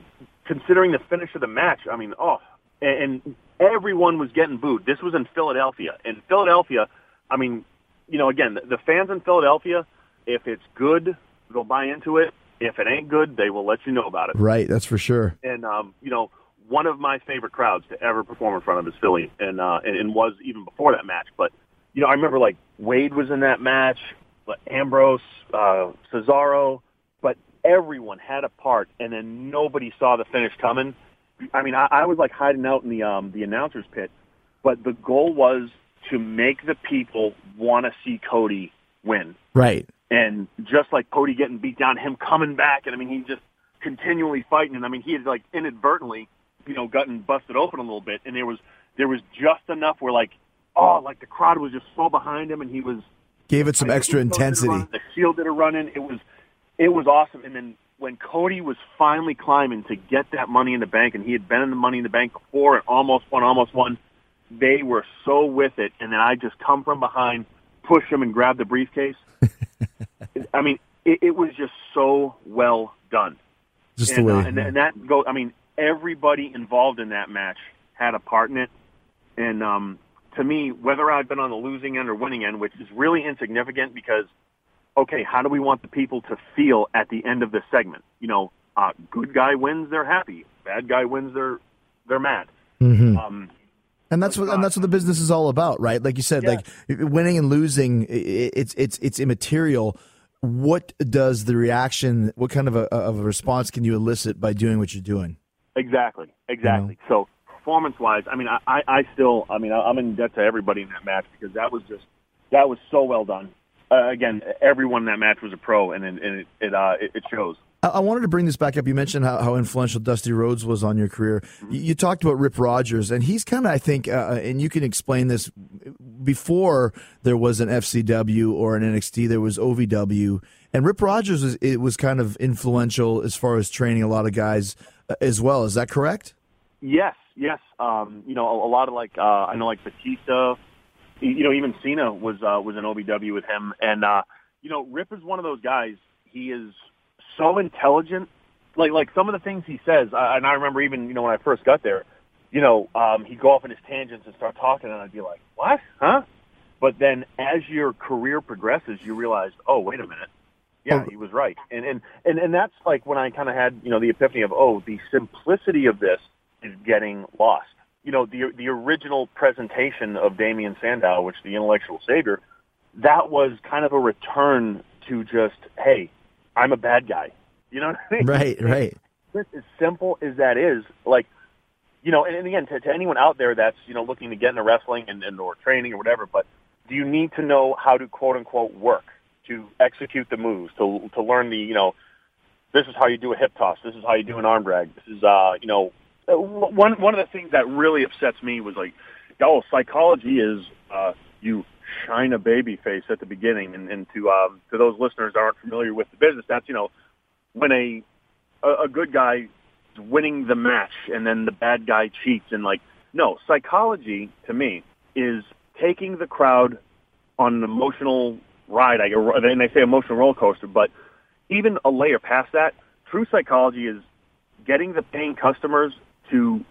considering the finish of the match. I mean, oh, and, and everyone was getting booed. This was in Philadelphia. In Philadelphia, I mean, you know, again, the, the fans in Philadelphia, if it's good, they'll buy into it. If it ain't good, they will let you know about it. Right, that's for sure. and um, you know, one of my favorite crowds to ever perform in front of is Philly, and uh, and, and was even before that match. But you know, I remember like Wade was in that match, but Ambrose, uh, Cesaro, but everyone had a part, and then nobody saw the finish coming. I mean, I, I was like hiding out in the um, the announcers pit, but the goal was to make the people want to see Cody win Right. and just like Cody getting beat down, him coming back, and I mean, he just continually fighting, and I mean, he had like inadvertently, you know, gotten busted open a little bit, and there was there was just enough where like, oh, like the crowd was just so behind him, and he was Gave it some like, extra the Usos did a intensity. The Shield did a run in. It was it was awesome, and then when Cody was finally climbing to get that Money in the Bank, and he had been in the Money in the Bank before and almost won, almost won. They were so with it, and then I just come from behind, push him, and grab the briefcase. I mean, it, it was just so well done. Just and, the way. uh, and, and that go. I mean, everybody involved in that match had a part in it, and um, to me, whether I've been on the losing end or winning end, which is really insignificant because, okay, how do we want the people to feel at the end of this segment? You know, uh, good guy wins, they're happy. Bad guy wins, they're they're mad. Mhm. Um, And that's what and that's what the business is all about, right? Like you said, Yeah. like winning and losing, it's it's it's immaterial. What does the reaction? What kind of a of a response can you elicit by doing what you're doing? Exactly, exactly. So performance wise, I mean, I, I, I still, I mean, I- I'm in debt to everybody in that match because that was just, that was so well done. Uh, again, everyone in that match was a pro, and, and it, it, uh, it, it shows. I, I wanted to bring this back up. You mentioned how, how influential Dusty Rhodes was on your career. You, you talked about Rip Rogers, and he's kind of, I think, uh, and you can explain this. Before there was an FCW or an NXT, there was OVW, and Rip Rogers was it was kind of influential as far as training a lot of guys uh, as well. Is that correct? Yes, yes. Um, you know, a, a lot of like, uh, I know like Batista, you know, even Cena was, uh, was an OVW with him. And, uh, you know, Rip is one of those guys. He is so intelligent. Like, like some of the things he says, uh, and I remember even, you know, when I first got there, you know, um, he'd go off in his tangents and start talking, and I'd be like, what? Huh? But then as your career progresses, you realize, oh, wait a minute. Yeah, Oh. he was right. And, and, and, and that's like when I kind of had, you know, the epiphany of, oh, the simplicity of this is getting lost. You know, the, the original presentation of Damien Sandow, which the intellectual savior, that was kind of a return to just, hey, I'm a bad guy. You know what I mean? Right, right. As simple as that is, like, you know, and, and again, to, to anyone out there that's, you know, looking to get into wrestling and, and or training or whatever, but do you need to know how to quote unquote work, to execute the moves, to, to learn the, you know, this is how you do a hip toss, this is how you do an arm drag, this is, uh, you know, uh, one, one of the things that really upsets me was like, oh, psychology is, uh, you shine a baby face at the beginning. And, and to, um, to those listeners that aren't familiar with the business, that's, you know, when a, a, a good guy is winning the match and then the bad guy cheats and like no psychology to me is taking the crowd on an emotional ride I and they say emotional roller coaster but even a layer past that, true psychology is getting the paying customers to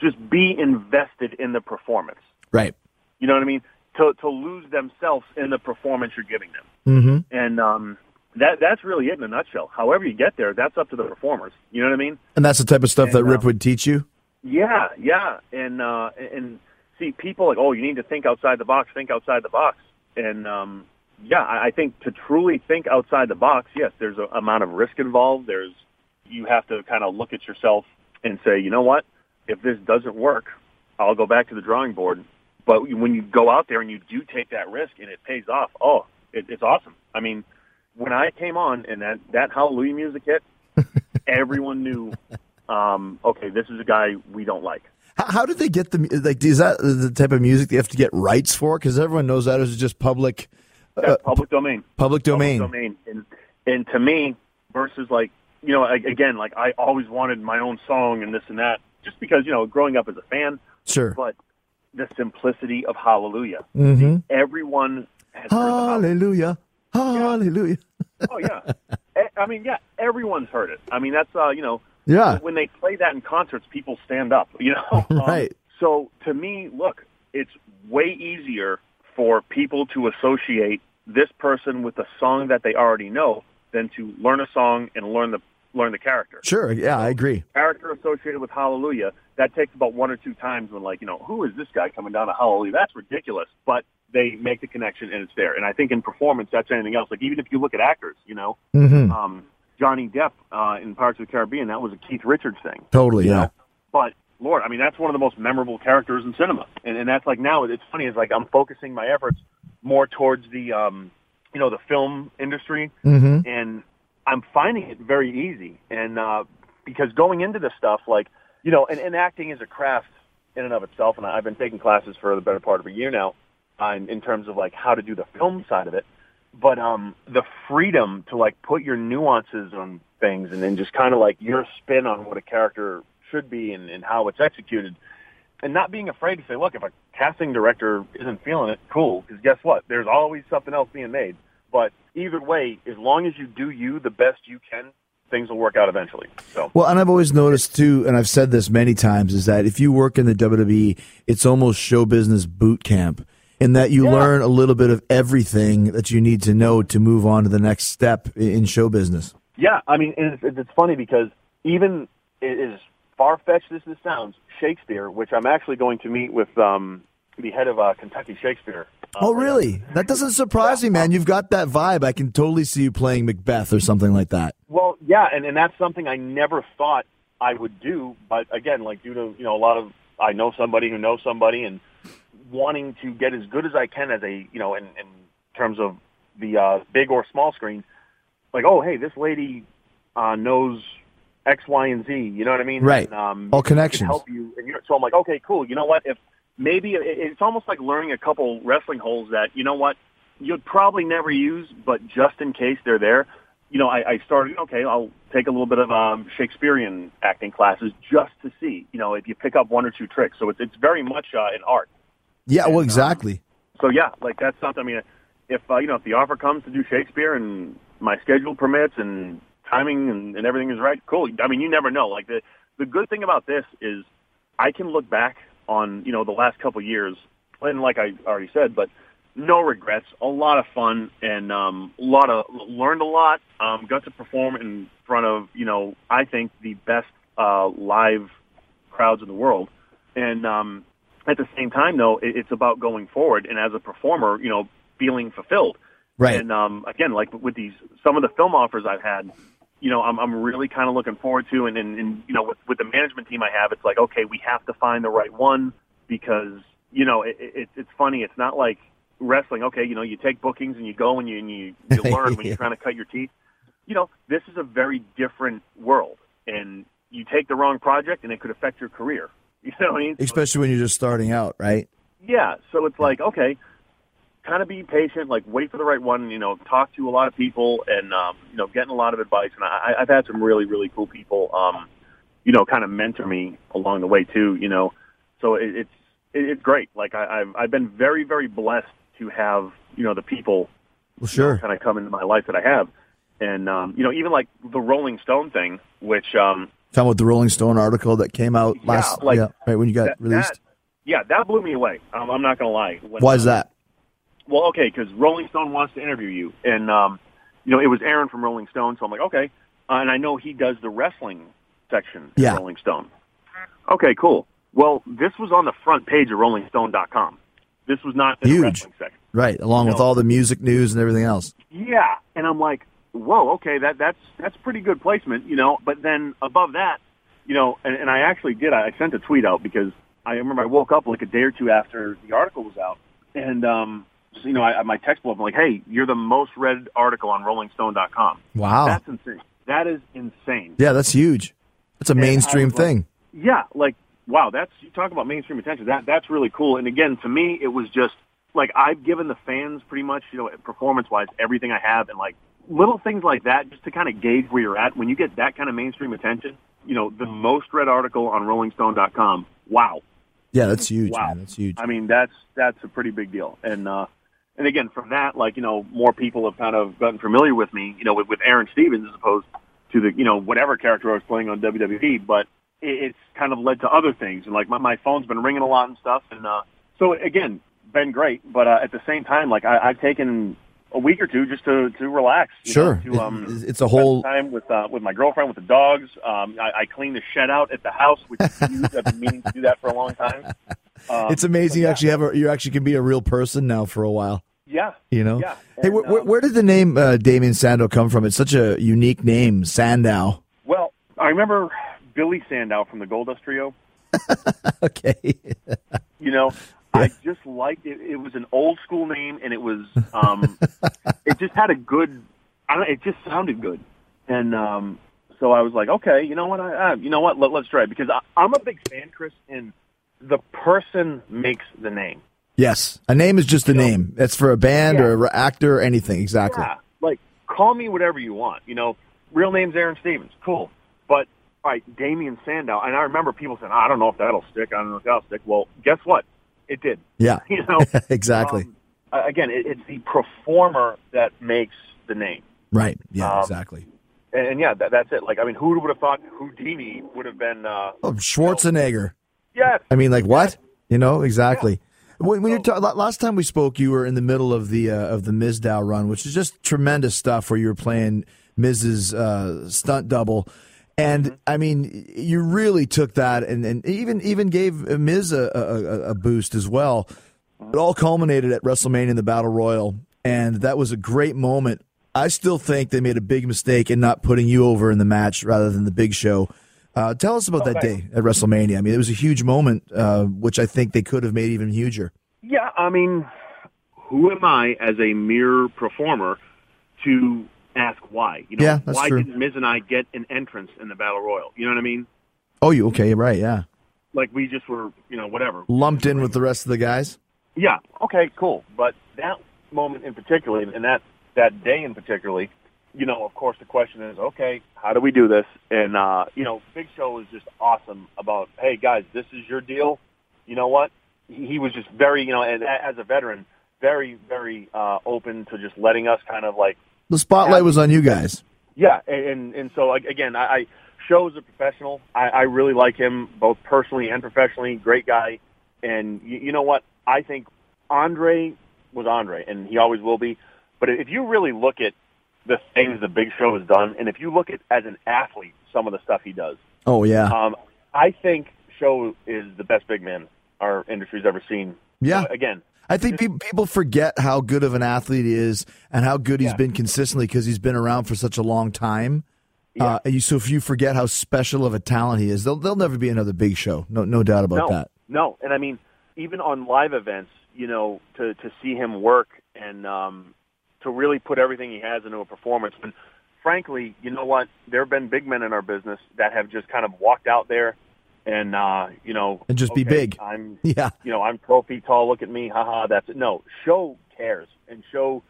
just be invested in the performance. Right. You know what I mean? To to lose themselves in the performance you're giving them. Mm-hmm. And um, that that's really it in a nutshell. However you get there, that's up to the performers. You know what I mean? And that's the type of stuff And, that Rip uh, would teach you. Yeah, yeah. And uh, and see, people like, oh, you need to think outside the box. Think outside the box. And um, yeah, I, think to truly think outside the box, yes, there's an amount of risk involved. There's you have to kind of look at yourself and say, you know what? If this doesn't work, I'll go back to the drawing board. But when you go out there and you do take that risk and it pays off, oh, it, it's awesome. I mean, when I came on and that that Hallelujah music hit, everyone knew, um, okay, this is a guy we don't like. How, how did they get the like? Is that the type of music they have to get rights for? Because everyone knows that is just public, uh, public domain. public domain. Public domain. And and to me, versus like you know, a- again, like I always wanted my own song and this and that, just because you know, growing up as a fan, Sure. but the simplicity of Hallelujah. Mm-hmm. Everyone has Hallelujah. Hallelujah. Hallelujah. Oh yeah, I mean, yeah, everyone's heard it. I mean, that's uh, you know, Yeah. when they play that in concerts, people stand up. You know, Um, Right. so to me, look, it's way easier for people to associate this person with a song that they already know than to learn a song and learn the learn the character. Sure. Yeah, I agree. Character associated with Hallelujah that takes about one or two times when like you know who is this guy coming down to Hallelujah? That's ridiculous, but they make the connection and it's there. And I think in performance, that's anything else. Like even if you look at actors, you know, Mm-hmm. um, Johnny Depp uh, in Pirates of the Caribbean, that was a Keith Richards thing. Totally. Yeah. know? But Lord, I mean, that's one of the most memorable characters in cinema, and and that's like now it's funny. It's like I'm focusing my efforts more towards the um, you know the film industry, Mm-hmm. and I'm finding it very easy. And uh, because going into this stuff, like you know, and, and acting is a craft in and of itself, and I've been taking classes for the better part of a year now, uh, in, in terms of like how to do the film side of it. But um, the freedom to like put your nuances on things, and then just kind of like your spin on what a character should be and, and how it's executed, and not being afraid to say, look, if a casting director isn't feeling it, cool, because guess what? There's always something else being made. But either way, as long as you do you the best you can, things will work out eventually. So Well, and I've always noticed too, and I've said this many times, is that if you work in the WWE, it's almost show business boot camp, in that you Yeah. learn a little bit of everything that you need to know to move on to the next step in show business. yeah, I mean, it's, it's funny because even it is far fetched as this sounds, Shakespeare, which I'm actually going to meet with um, the head of uh, Kentucky Shakespeare. uh, Oh, really? That doesn't surprise me, man. You've got that vibe. I can totally see you playing Macbeth or something like that. Well, yeah, and, and that's something I never thought I would do. But again, like due to you know a lot of I know somebody who knows somebody, and wanting to get as good as I can as a you know in, in terms of the uh, big or small screen. Like, oh, hey, this lady uh, knows X, Y, and Z. You know what I mean? Right. And, um, All connections. help you. And you're, so I'm like, okay, cool. You know what? If maybe it, it's almost like learning a couple wrestling holes that you know what you'd probably never use, but just in case they're there. You know, I, I started. Okay, I'll take a little bit of um, Shakespearean acting classes just to see. You know, if you pick up one or two tricks. So it's it's very much uh, an art. Yeah, well, exactly. So yeah, like that's something. I mean, if uh, you know, if the offer comes to do Shakespeare and my schedule permits and timing and, and everything is right, cool. I mean, you never know. Like the the good thing about this is I can look back on you know the last couple of years, and like I already said, but no regrets. A lot of fun and um, a lot of learned a lot. Um, got to perform in front of you know I think the best uh, live crowds in the world, and um, at the same time though, it, it's about going forward and as a performer, you know, feeling fulfilled. Right. And um, again, like with these some of the film offers I've had, you know, I'm I'm really kind of looking forward to, and, and and you know, with with the management team I have, it's like okay, we have to find the right one because you know it, it, it's funny. It's not like wrestling. Okay, you know, you take bookings and you go and you and you, you learn when Yeah. you're trying to cut your teeth. You know, this is a very different world, and you take the wrong project and it could affect your career. You know what I mean? Especially when you're just starting out, right? yeah, so it's like okay, kind of be patient, like wait for the right one. You know, talk to a lot of people, and um, you know, getting a lot of advice. And I, I've had some really, really cool people, um, you know, kind of mentor me along the way too. You know, so it, it's it, it's great. Like I, I've I've been very, very blessed to have you know the people Well, sure. kind of come into my life that I have. And um, you know, even like the Rolling Stone thing, which um, Talking about the Rolling Stone article that came out Yeah, last, like, yeah, right when you got that, released. that- yeah, that blew me away. Um, I'm not going to lie. When, Why is that? Well, okay, because Rolling Stone wants to interview you, and um, you know it was Aaron from Rolling Stone, so I'm like, okay, uh, and I know he does the wrestling section in Yeah. Rolling Stone. Okay, cool. Well, this was on the front page of RollingStone.com. This was not the Huge. wrestling section. Right, along with No. all the music news and everything else. Yeah, and I'm like, whoa, okay, that that's that's pretty good placement, you know. But then above that, you know, and, and I actually did. I sent a tweet out because I remember I woke up like a day or two after the article was out, and um, you know, I, my text up. I'm like, hey, you're the most read article on RollingStone.com. Wow. That's insane. That is insane. yeah, that's huge. That's a I mainstream like- thing. Yeah, like wow, that's you talk about mainstream attention. That that's really cool. And again, to me, it was just like I've given the fans pretty much, you know, performance wise, everything I have, and like little things like that, just to kind of gauge where you're at. When you get that kind of mainstream attention, you know, the most read article on RollingStone.com. Wow, Yeah, that's huge, Wow. man. That's huge. I mean, that's that's a pretty big deal. And uh, and again, from that, like you know, more people have kind of gotten familiar with me, you know, with, with Aaron Stevens as opposed to the you know whatever character I was playing on WWE. But it, it's kind of led to other things, and like my my phone's been ringing a lot and stuff. And uh, so again, been great. But uh, at the same time, like I, I've taken a week or two just to to relax. you Sure. know, to, um, It- it's a whole- time with uh, with my girlfriend, with the dogs. Um, I, I cleaned the shed out at the house, which is huge. I've been meaning to do that for a long time. Um, it's amazing. but You yeah. actually have a, you actually can be a real person now for a while. Yeah. You know. Yeah. Hey, And, where, um, where did the name uh, Damien Sandow come from? It's such a unique name, Sandow. Well, I remember Billy Sandow from the Gold Dust Trio. Okay. You know, I just liked it. It was an old school name, and it was um, it just had a good. I don't. It just sounded good, and um, so I was like, okay, you know what? I, uh, you know what? Let, let's try it because I, I'm a big fan, Chris, and the person makes the name. yes, a name is just a name. It's for a band Yeah. or an actor or anything. Exactly. Yeah, like call me whatever you want. You know, real name's Aaron Stevens. Cool, but all right, Damien Sandow. And I remember people saying, I don't know if that'll stick. I don't know if that'll stick. Well, guess what? It did. Yeah. You know, exactly. Um, again, it, it's the performer that makes the name. right. Yeah. um, exactly. And, and yeah, that, that's it. Like, I mean, who would have thought Houdini would have been? Uh, Oh, Schwarzenegger. yes, I mean, like what? You know exactly. When, when you're ta- last time we spoke, you were in the middle of the uh, of the Mizdow run, which is just tremendous stuff. Where you were playing Miz's uh, stunt double, and Mm-hmm. I mean, you really took that and, and even even gave Miz a, a, a boost as well. It all culminated at WrestleMania in the Battle Royal, and that was a great moment. I still think they made a big mistake in not putting you over in the match rather than the Big Show. Uh, tell us about that day at WrestleMania. I mean, it was a huge moment, uh, which I think they could have made even huger. Yeah, I mean, who am I as a mere performer to ask why? You know, Yeah, that's why true. didn't Miz and I get an entrance in the Battle Royal? You know what I mean? Oh, you okay? Right? Yeah, Like we just were, you know, whatever. lumped in with the rest of the guys. Yeah. Okay. Cool. But that moment in particular, and that that day in particularly, you know, of course, the question is, okay, how do we do this? And uh, you know, Big Show is just awesome about, hey guys, this is your deal. You know what? He, he was just very, you know, and as a veteran, very, very uh, open to just letting us kind of like The spotlight was on you guys. yeah, and and, so like, again, I, I shows a professional. I, I really like him both personally and professionally. Great guy, and you, you know what? I think Andre was Andre, and he always will be. But if you really look at the things the Big Show has done, and if you look at as an athlete some of the stuff he does, Oh yeah, um, I think Show is the best big man our industry's ever seen. Yeah. again, I think pe- people forget how good of an athlete he is and how good he's Yeah. been consistently because he's been around for such a long time. Uh, you, so if you forget how special of a talent he is, there'll, there'll never be another big show. No, no doubt about no, that. No, and I mean, even on live events, you know, to to see him work and um, to really put everything he has into a performance. And frankly, you know what? There have been big men in our business that have just kind of walked out there and uh, you know, And just be big. I'm, Yeah. you know, I'm feet tall. Look at me, haha. That's it. No, show cares and show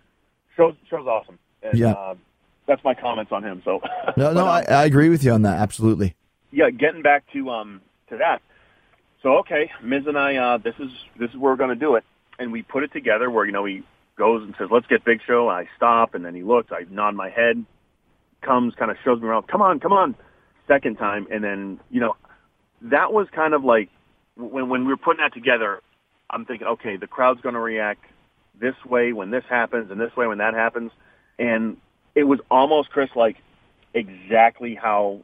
shows shows awesome. And, Yeah. Uh, that's my comments on him. So No, no, But, I, I agree with you on that. Absolutely. yeah, getting back to um to that. So okay, Miz and I, uh, this is this is where we're going to do it, and we put it together where you know he goes and says, "Let's get Big Show." and I stop, and then he looks. I nod my head, comes, kind of shows me around. Come on, come on. Second time, and then you know, that was kind of like when when we were putting that together. I'm thinking, okay, the crowd's going to react this way when this happens, and this way when that happens, and it was almost Chris like exactly how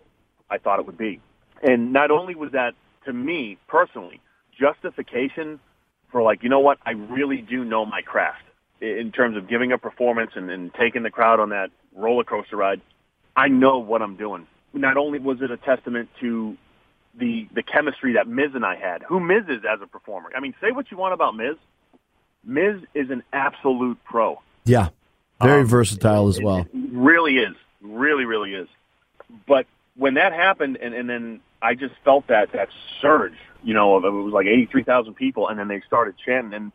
I thought it would be. And not only was that to me personally justification for like, you know what, I really do know my craft in terms of giving a performance and, and taking the crowd on that roller coaster ride. I know what I'm doing. Not only was it a testament to the the chemistry that Miz and I had, who Miz is as a performer. I mean, say what you want about Miz. Miz is an absolute pro. Yeah, very Um, versatile as well. It, it really is. Really, really is. But when that happened, and, and then I just felt that that surge. You know, of- it was like eighty three thousand people, and then they started chanting. And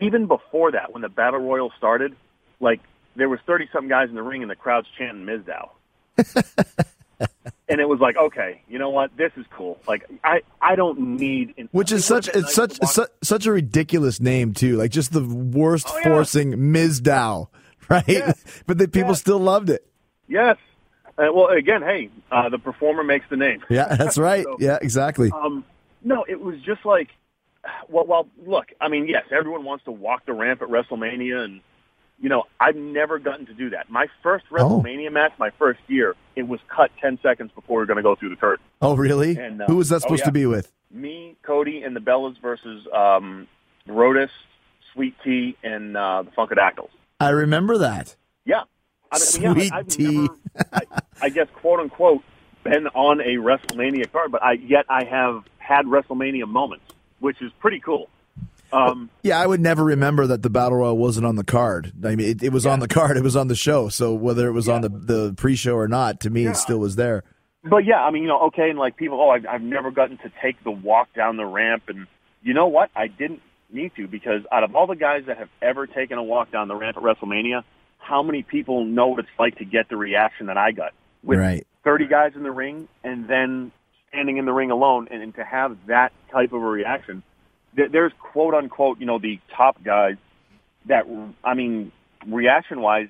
even before that, when the battle royal started, like there was thirty something guys in the ring, and the crowd's chanting Mizdow. and it was like, okay, you know what? This is cool. Like I, I don't need. Which is such it's nice such su- such a ridiculous name too. Like just the worst Oh, yeah. forcing Mizdow, right? Yeah. but the people Yeah. still loved it. Yes. Uh, well, again, hey, uh, the performer makes the name. Yeah, that's right. So- yeah, exactly. Um, no, it was just like, well, well, look, I mean, yes, everyone wants to walk the ramp at WrestleMania, and you know, I've never gotten to do that. My first Oh. WrestleMania match, my first year, it was cut ten seconds before we were going to go through the curtain. oh, really? and, uh, Who was that oh, supposed yeah. to be with? Me, Cody, and the Bellas versus um, Brodus, Sweet T, and uh, the Funkadactyls. I remember that. Yeah. I mean, yeah, Sweet I've tea. Never, I, I guess, quote unquote, been on a WrestleMania card, but I yet I have had WrestleMania moments, which is pretty cool. Um, Yeah, I would never remember that the battle royal wasn't on the card. I mean, it, it was on the card. It was on the show. So whether it was on the the pre-show or not, to me, it still was there. but yeah, I mean, you know, okay, and like people, oh, I've, I've never gotten to take the walk down the ramp, and you know what? I didn't need to because out of all the guys that have ever taken a walk down the ramp at WrestleMania, how many people know what it's like to get the reaction that I got with Right. 30 guys in the ring and then standing in the ring alone and, and to have that type of a reaction. There- There's quote unquote, you know, the top guys that, I mean, reaction wise,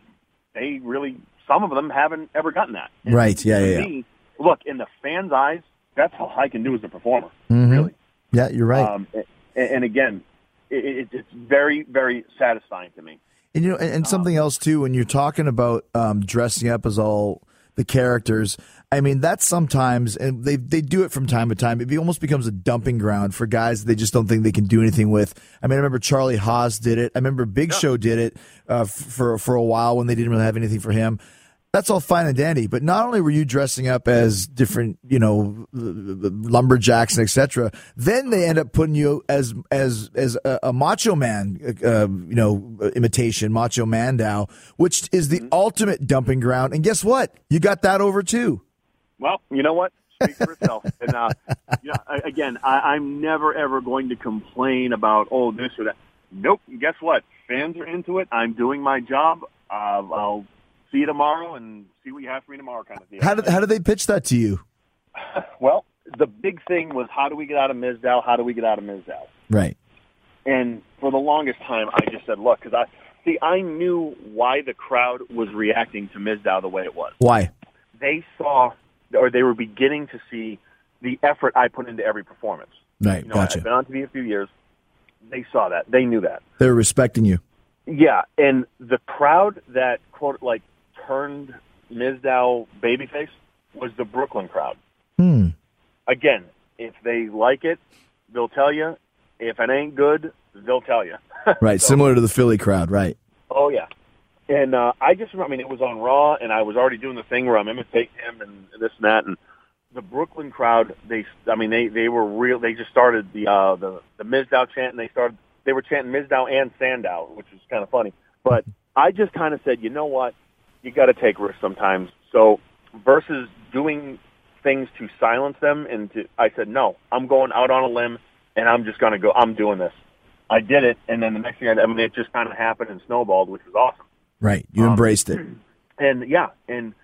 they really, some of them haven't ever gotten that. And Right. Yeah. Yeah. yeah. look, in the fans' eyes, that's all I can do as a performer, Mhm. really. Yeah, you're right. Um, and, and again, it, it, it's very, very satisfying to me. And you know, and, and something else too, when you're talking about um, dressing up as all the characters, I mean that's sometimes, and they they do it from time to time. It almost becomes a dumping ground for guys that they just don't think they can do anything with. I mean, I remember Charlie Haas did it. I remember Big Show did it uh, for for a while when they didn't really have anything for him. That's all fine and dandy, but not only were you dressing up as different, you know, lumberjacks and etc. Then they end up putting you as as as a, a Macho Man, uh, you know, imitation Macho Mandow, which is the ultimate dumping ground. And guess what? You got that over too. Well, you know what? Speak for itself. and uh, you know, again, I, I'm never ever going to complain about oh this or that. Nope. Guess what? Fans are into it. I'm doing my job. Uh, I'll see you tomorrow and see what you have for me tomorrow, kind of thing. How did how did they pitch that to you? well, the big thing was how do we get out of Mizdow? How do we get out of Mizdow? Right. And for the longest time, I just said, look, because I see, I knew why the crowd was reacting to Mizdow the way it was. Why? They saw, or they were beginning to see, the effort I put into every performance. Right. You know, gotcha. I've been on TV a few years. They saw that. They knew that. They're respecting you. Yeah, and the crowd that quote like turned Mizdow babyface was the Brooklyn crowd. Hmm. Again, if they like it, they'll tell you. If it ain't good, they'll tell you. Right. Similar to the Philly crowd. Right. Oh yeah, and uh, I just remember. I mean, it was on Raw, and I was already doing the thing where I'm imitating him and this and that, and the Brooklyn crowd. They, I mean, they they were real. They just started the uh, the the Mizdow chant, and they started. They were chanting Mizdow and Sandow, which was kind of funny. But I just kind of said, you know what, you got to take risks sometimes. So versus doing things to silence them, and to, I said, no, I'm going out on a limb, and I'm just going to go. I'm doing this. I did it, and then the next thing I, I mean, it just kind of happened and snowballed, which was awesome. Right. You Um, embraced it. And yeah, and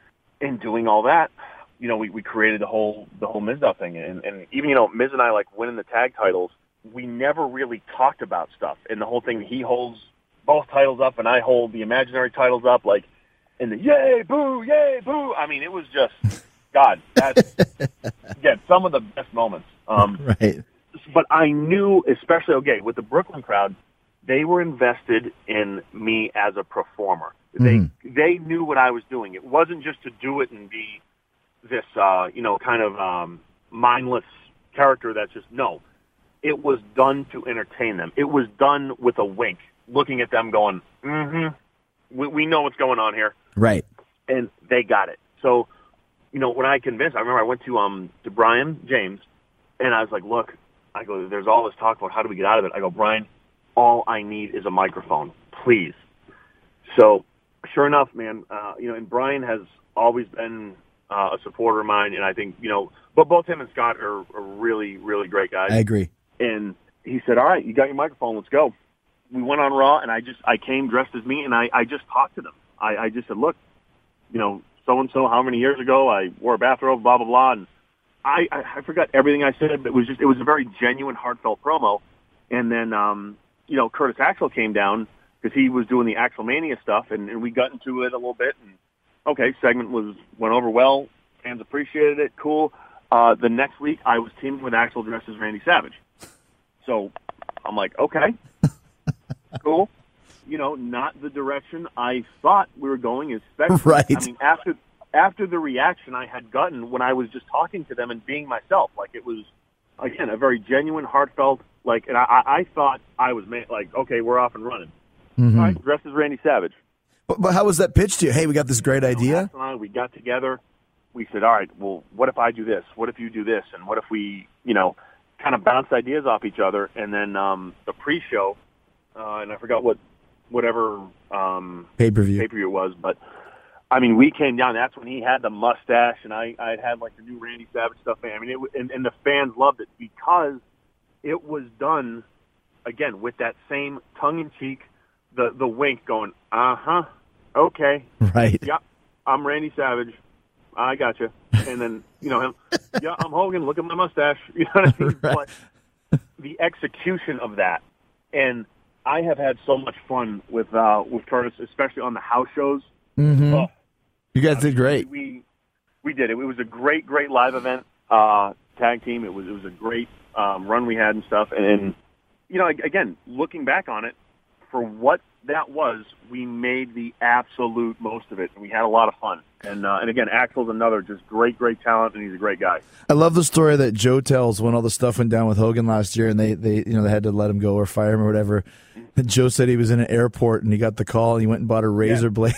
in doing all that, you know, we, we created the whole the whole Mizdow thing, and, and even you know, Miz and I like winning the tag titles. We never really talked about stuff, and the whole thing. He holds both titles up, and I hold the imaginary titles up. Like and the yay, boo, yay, boo. I mean, it was just God. That's again some of the best moments. Um, Right. but I knew, especially okay, with the Brooklyn crowd, they were invested in me as a performer. They they knew what I was doing. It wasn't just to do it and be this, uh, you know, kind of um, mindless character. That's just no. It was done to entertain them. It was done with a wink, looking at them, going, "Mm-hmm, we, we know what's going on here." Right. and they got it. So, you know, when I convinced, I remember I went to um to Brian James, and I was like, "Look, I go, there's all this talk about how do we get out of it." I go, "Brian, all I need is a microphone, please." So, sure enough, man, uh, you know, and Brian has always been uh, a supporter of mine, and I think you know, but both him and Scott are, are really, really great guys I agree. and he said, "All right, you got your microphone. Let's go." We went on Raw, and I just I came dressed as me, and I I just talked to them. I I just said, "Look, you know, so and so, how many years ago I wore a bathrobe, blah blah blah," and I I, I forgot everything I said, but it was just it was a very genuine, heartfelt promo. And then um, you know, Curtis Axel came down because he was doing the Axel Mania stuff, and, and we got into it a little bit. And okay, segment was went over well. Fans appreciated it. Cool. Uh, the next week, I was teaming with Axel dressed as Randy Savage. So I'm like, okay, cool. You know, not the direction I thought we were going. Especially, Right. I mean, after after the reaction I had gotten when I was just talking to them and being myself, like it was again a very genuine, heartfelt. Like, and I, I thought I was ma- like, okay, we're off and running. All right, dressed as Randy Savage. But, but how was that pitched to you? Hey, we got this great idea. Axel and I, we got together. We said, all right, well, what if I do this? What if you do this? And what if we, you know, kind of bounce ideas off each other? And then um, the pre-show, uh, and I forgot what, whatever um, Pay per view. pay per view it was, but I mean, we came down. That's when he had the mustache, and I, I had like the new Randy Savage stuff. I mean, it, and, and the fans loved it because it was done again with that same tongue in cheek, the the wink, going, uh huh, okay, Right. yeah, I'm Randy Savage. I got you. And then, you know, him, yeah, I'm Hogan. Look at my mustache. You know what I mean? But the execution of that, and I have had so much fun with uh, with Curtis, especially on the house shows. Mm-hmm. Oh, You guys did great. we we did it. It was a great, great live event, uh, tag team. It was it was a great um, run we had and stuff. And, and you know, again, looking back on it, for what that was, we made the absolute most of it, and we had a lot of fun. And uh, and again, Axel's another just great, great talent, and he's a great guy. I love the story that Joe tells when all the stuff went down with Hogan last year, and they, they you know they had to let him go or fire him or whatever. And Joe said he was in an airport and he got the call and he went and bought a razor blade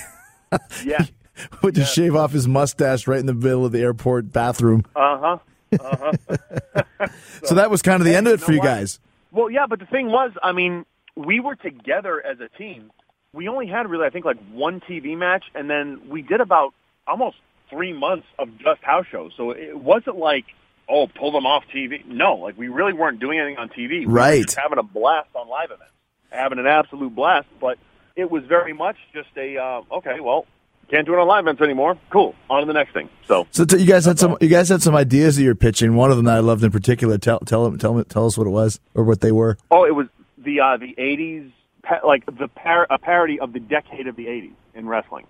Yeah. went to shave off his mustache right in the middle of the airport bathroom. Uh huh. Uh huh. So that was kind of the end of it for you what? guys. Well, yeah, but the thing was, I mean, we were together as a team. We only had really, I think, like one TV match, and then we did about almost three months of just house shows. So it wasn't like, oh, pull them off TV. No, like we really weren't doing anything on TV. We were Right. having a blast on live events, having an absolute blast. But it was very much just a, uh, okay, well, can't do it on live events anymore. Cool, on to the next thing. So So t- you guys had some you guys had some ideas that you're pitching. One of them that I loved in particular. Tell tell tell me tell us what it was or what they were. Oh, it was the uh, the '80s, pa- like the par- a parody of the decade of the '80s in wrestling.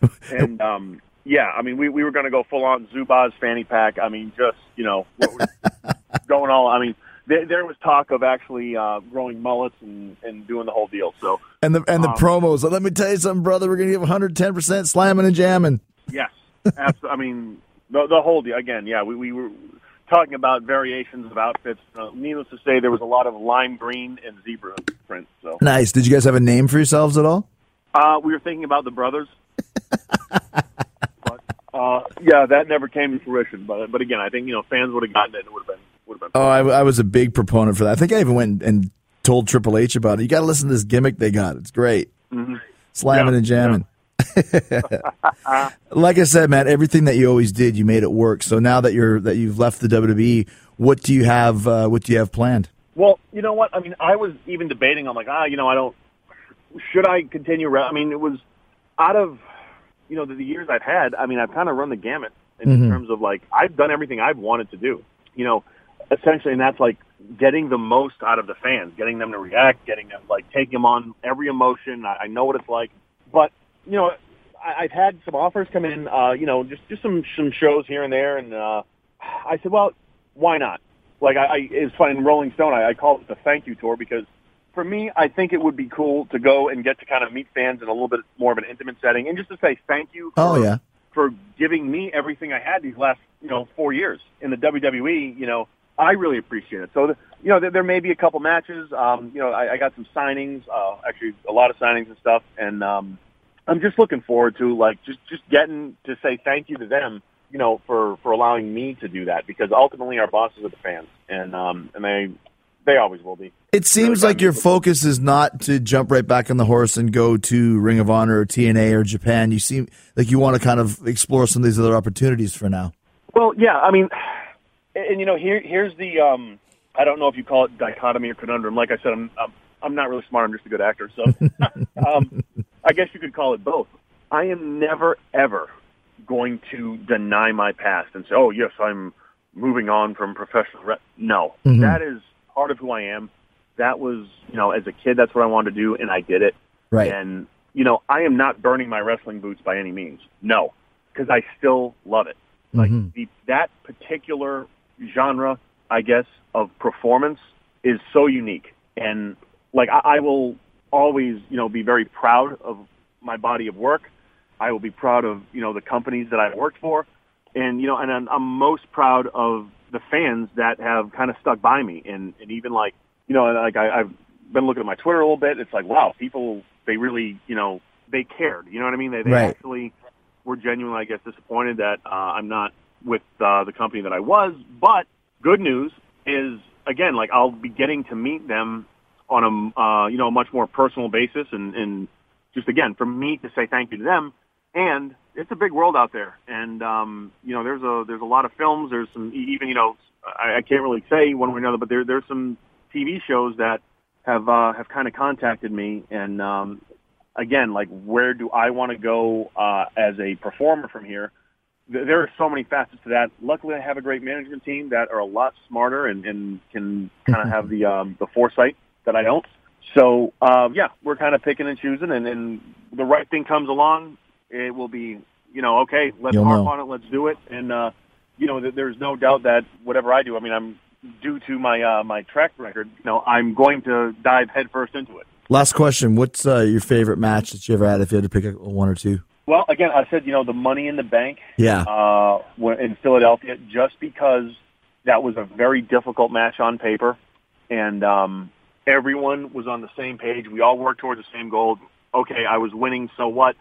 And um, yeah, I mean, we we were going to go full on Zubaz fanny pack. I mean, just you know, going all. I mean, there, there was talk of actually uh, growing mullets and and doing the whole deal. So And the and the Um, promos. Let me tell you something, brother. We're gonna give 110 percent slamming and jamming. yes, absolutely. I mean, the the whole deal. Again, yeah, we we were. Talking about variations of outfits. Uh, needless to say, there was a lot of lime green and zebra print. So Nice. Did you guys have a name for yourselves at all? Uh, we were thinking about the brothers. uh, yeah, that never came to fruition. But but again, I think you know fans would have gotten it. and It would have been would have been. Oh, I, I was a big proponent for that. I think I even went and told Triple H about it. You got to listen to this gimmick they got. It's great. Slamming Yeah, and jamming. like I said, man, everything that you always did, you made it work. So now that you're that you've left the WWE, what do you have? Uh, what do you have planned? Well, you know what? I mean, I was even debating. I'm like, ah, you know, I don't. Should I continue? I mean, it was out of you know the, the years I've had. I mean, I've kind of run the gamut in terms of like I've done everything I've wanted to do. You know, essentially, and that's like getting the most out of the fans, getting them to react, getting them like take them on every emotion. I, I know what it's like, but you know, I, I've had some offers come in, uh, you know, just just some some shows here and there, and uh, I said, well, why not? Like I, I it's funny in Rolling Stone, I, I call it the thank you tour because for me, I think it would be cool to go and get to kind of meet fans in a little bit more of an intimate setting, and just to say thank you. For, Oh yeah. for giving me everything I had these last, you know, four years in the WWE. You know, I really appreciate it. So, the, you know, there, there may be a couple matches. Um, you know, I, I got some signings, uh, actually a lot of signings and stuff, and um, I'm just looking forward to like just just getting to say thank you to them. You know, for for allowing me to do that because ultimately our bosses are the fans, and um, and they they always will be. It seems like your focus is not to jump right back on the horse and go to Ring of Honor or TNA or Japan. You seem like you want to kind of explore some of these other opportunities for now. Well, yeah, I mean, and, you know, here here's the um, I don't know if you call it dichotomy or conundrum. Like I said, I'm I'm, I'm not really smart. I'm just a good actor, so um, I guess you could call it both. I am never ever going to deny my past and say, "Oh, yes, I'm moving on from professional." Re-. No, that is part of who I am. That was, you know, as a kid, that's what I wanted to do, and I did it. Right. And you know, I am not burning my wrestling boots by any means. No, because I still love it. Like mm-hmm. the, that particular genre, I guess, of performance is so unique, and like I, I will always, you know, be very proud of my body of work. I will be proud of you know the companies that I've worked for, and you know, and I'm, I'm most proud of the fans that have kind of stuck by me, and and even like you know, like I, I've been looking at my Twitter a little bit. It's like, wow, people they really, you know, they cared. You know what I mean? They, they Right. actually were genuinely, I guess, disappointed that uh, I'm not with uh, the company that I was. But good news is, again, like I'll be getting to meet them on a, uh, you know, a much more personal basis, and, and just again for me to say thank you to them. And it's a big world out there, and um, you know, there's a there's a lot of films. There's some even you know, I, I can't really say one way or another, but there there's some TV shows that have uh, have kind of contacted me, and um, again, like where do I want to go uh, as a performer from here? Th- There are so many facets to that. Luckily, I have a great management team that are a lot smarter and, and can kind of have the um, the foresight that I don't. So um, yeah, we're kind of picking and choosing, and, and the right thing comes along, it will be you know okay, let's You'll harp know. on it, let's do it, and uh, you know th- there's no doubt that whatever I do, I mean I'm due to my uh, my track record, you know I'm going to dive headfirst into it. Last question: What's uh, your favorite match that you ever had? If you had to pick a, one or two. Well, again, I said you know the Money in the Bank Yeah. uh, in Philadelphia, just because that was a very difficult match on paper, and um, everyone was on the same page. We all worked towards the same goal. Okay, I was winning, so what?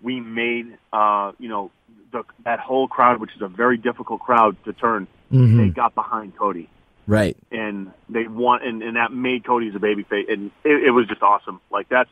We made uh, you know the, that whole crowd, which is a very difficult crowd to turn. They got behind Cody Right. and they want and, and that made Cody as a babyface, and it, it was just awesome. Like that's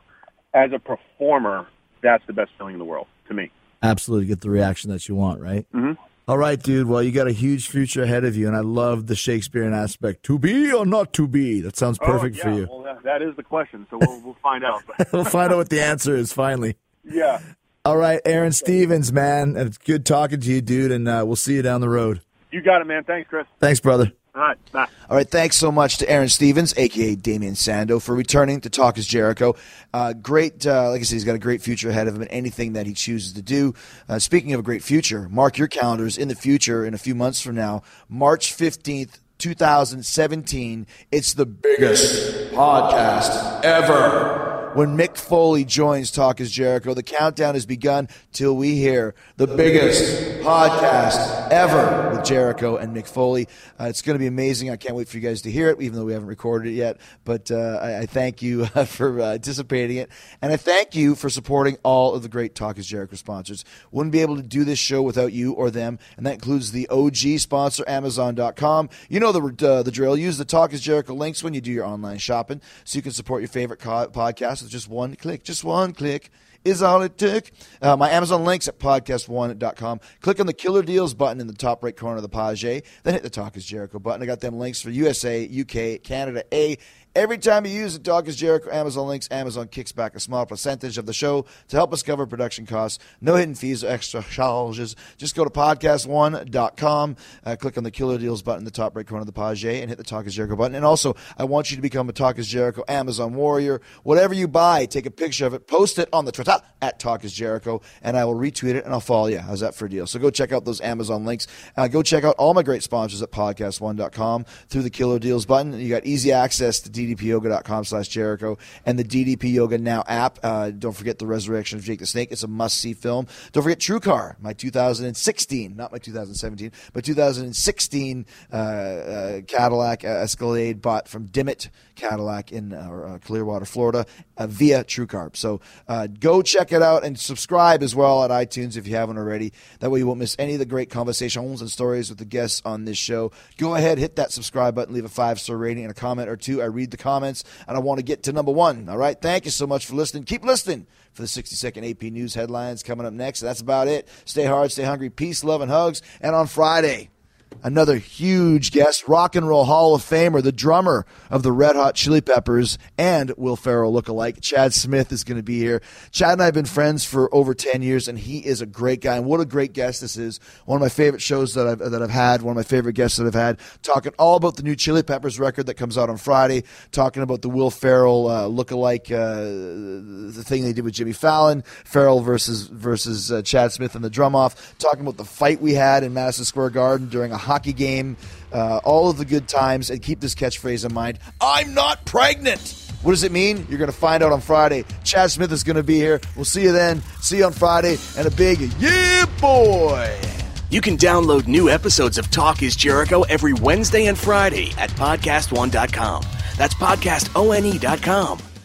as a performer, that's the best feeling in the world to me. Absolutely, get the reaction that you want. Right. Mhm. All right, dude. Well, you got a huge future ahead of you, and I love the Shakespearean aspect. To be or not to be? That sounds perfect oh, for you. Well, that, that is the question, so we'll, we'll find out. we'll find out what the answer is finally. yeah, All right, Aaron Stevens, man. It's good talking to you, dude, and uh, we'll see you down the road. you got it, man. Thanks, Chris. Thanks, brother. All right, bye. All right, thanks so much to Aaron Stevens, aka Damien Sandow, for returning to Talk is Jericho. Uh, great, uh, like I said, he's got a great future ahead of him in anything that he chooses to do. Uh, speaking of a great future, mark your calendars in the future in a few months from now, March 15th, 2017. It's the biggest podcast ever. When Mick Foley joins Talk is Jericho, the countdown has begun till we hear the biggest podcast ever with Jericho and Mick Foley. Uh, it's going to be amazing. I can't wait for you guys to hear it, even though we haven't recorded it yet. But uh, I, I thank you uh, for uh, anticipating it. And I thank you for supporting all of the great Talk is Jericho sponsors. Wouldn't be able to do this show without you or them. And that includes the OG sponsor, Amazon.com. You know the, uh, the drill. Use the Talk is Jericho links when you do your online shopping so you can support your favorite co- podcast just one click. Just one click is all it took. Uh, my Amazon links at podcast1.com. Click on the Killer Deals button in the top right corner of the page. Then hit the Talk is Jericho button. I got them links for USA, UK, Canada, A, Every time you use the Talk is Jericho Amazon links, Amazon kicks back a small percentage of the show to help us cover production costs. No hidden fees or extra charges. Just go to podcast1.com, uh, click on the Killer Deals button in the top right corner of the page, and hit the Talk is Jericho button. And also, I want you to become a Talk is Jericho Amazon warrior. Whatever you buy, take a picture of it, post it on the Twitter at Talk is Jericho, and I will retweet it and I'll follow you. How's that for a deal? So go check out those Amazon links. Uh, go check out all my great sponsors at podcast1.com through the Killer Deals button. You got easy access to ddpyoga.com slash Jericho and the DDP Yoga Now app. Uh, don't forget the Resurrection of Jake the Snake. It's a must see film. Don't forget True Car, my 2016, not my 2017, but 2016 uh, uh, Cadillac uh, Escalade bought from Dimmitt Cadillac in uh, Clearwater, Florida, via TrueCar. So uh, go check it out and subscribe as well at iTunes if you haven't already. That way you won't miss any of the great conversations and stories with the guests on this show. Go ahead, hit that subscribe button, leave a five star rating and a comment or two. I read the comments and I want to get to number one. All right. Thank you so much for listening. Keep listening for the 60 second AP news headlines coming up next. That's about it. Stay hard, stay hungry. Peace, love, and hugs. And on Friday, another huge guest, Rock and Roll Hall of Famer, the drummer of the Red Hot Chili Peppers and Will Ferrell lookalike. Chad Smith is going to be here. Chad and I have been friends for over 10 years, and he is a great guy. And what a great guest this is. One of my favorite shows that I've, that I've had, one of my favorite guests that I've had, talking all about the new Chili Peppers record that comes out on Friday, talking about the Will Ferrell uh, lookalike, uh, the thing they did with Jimmy Fallon, Ferrell versus, versus uh, Chad Smith and the drum off, talking about the fight we had in Madison Square Garden during a hockey game, uh, all of the good times, and keep this catchphrase in mind I'm not pregnant. What does it mean? You're going to find out on Friday. Chad Smith is going to be here. We'll see you then. See you on Friday. And a big yeah, boy. You can download new episodes of Talk is Jericho every Wednesday and Friday at podcast1.com. That's podcastone.com.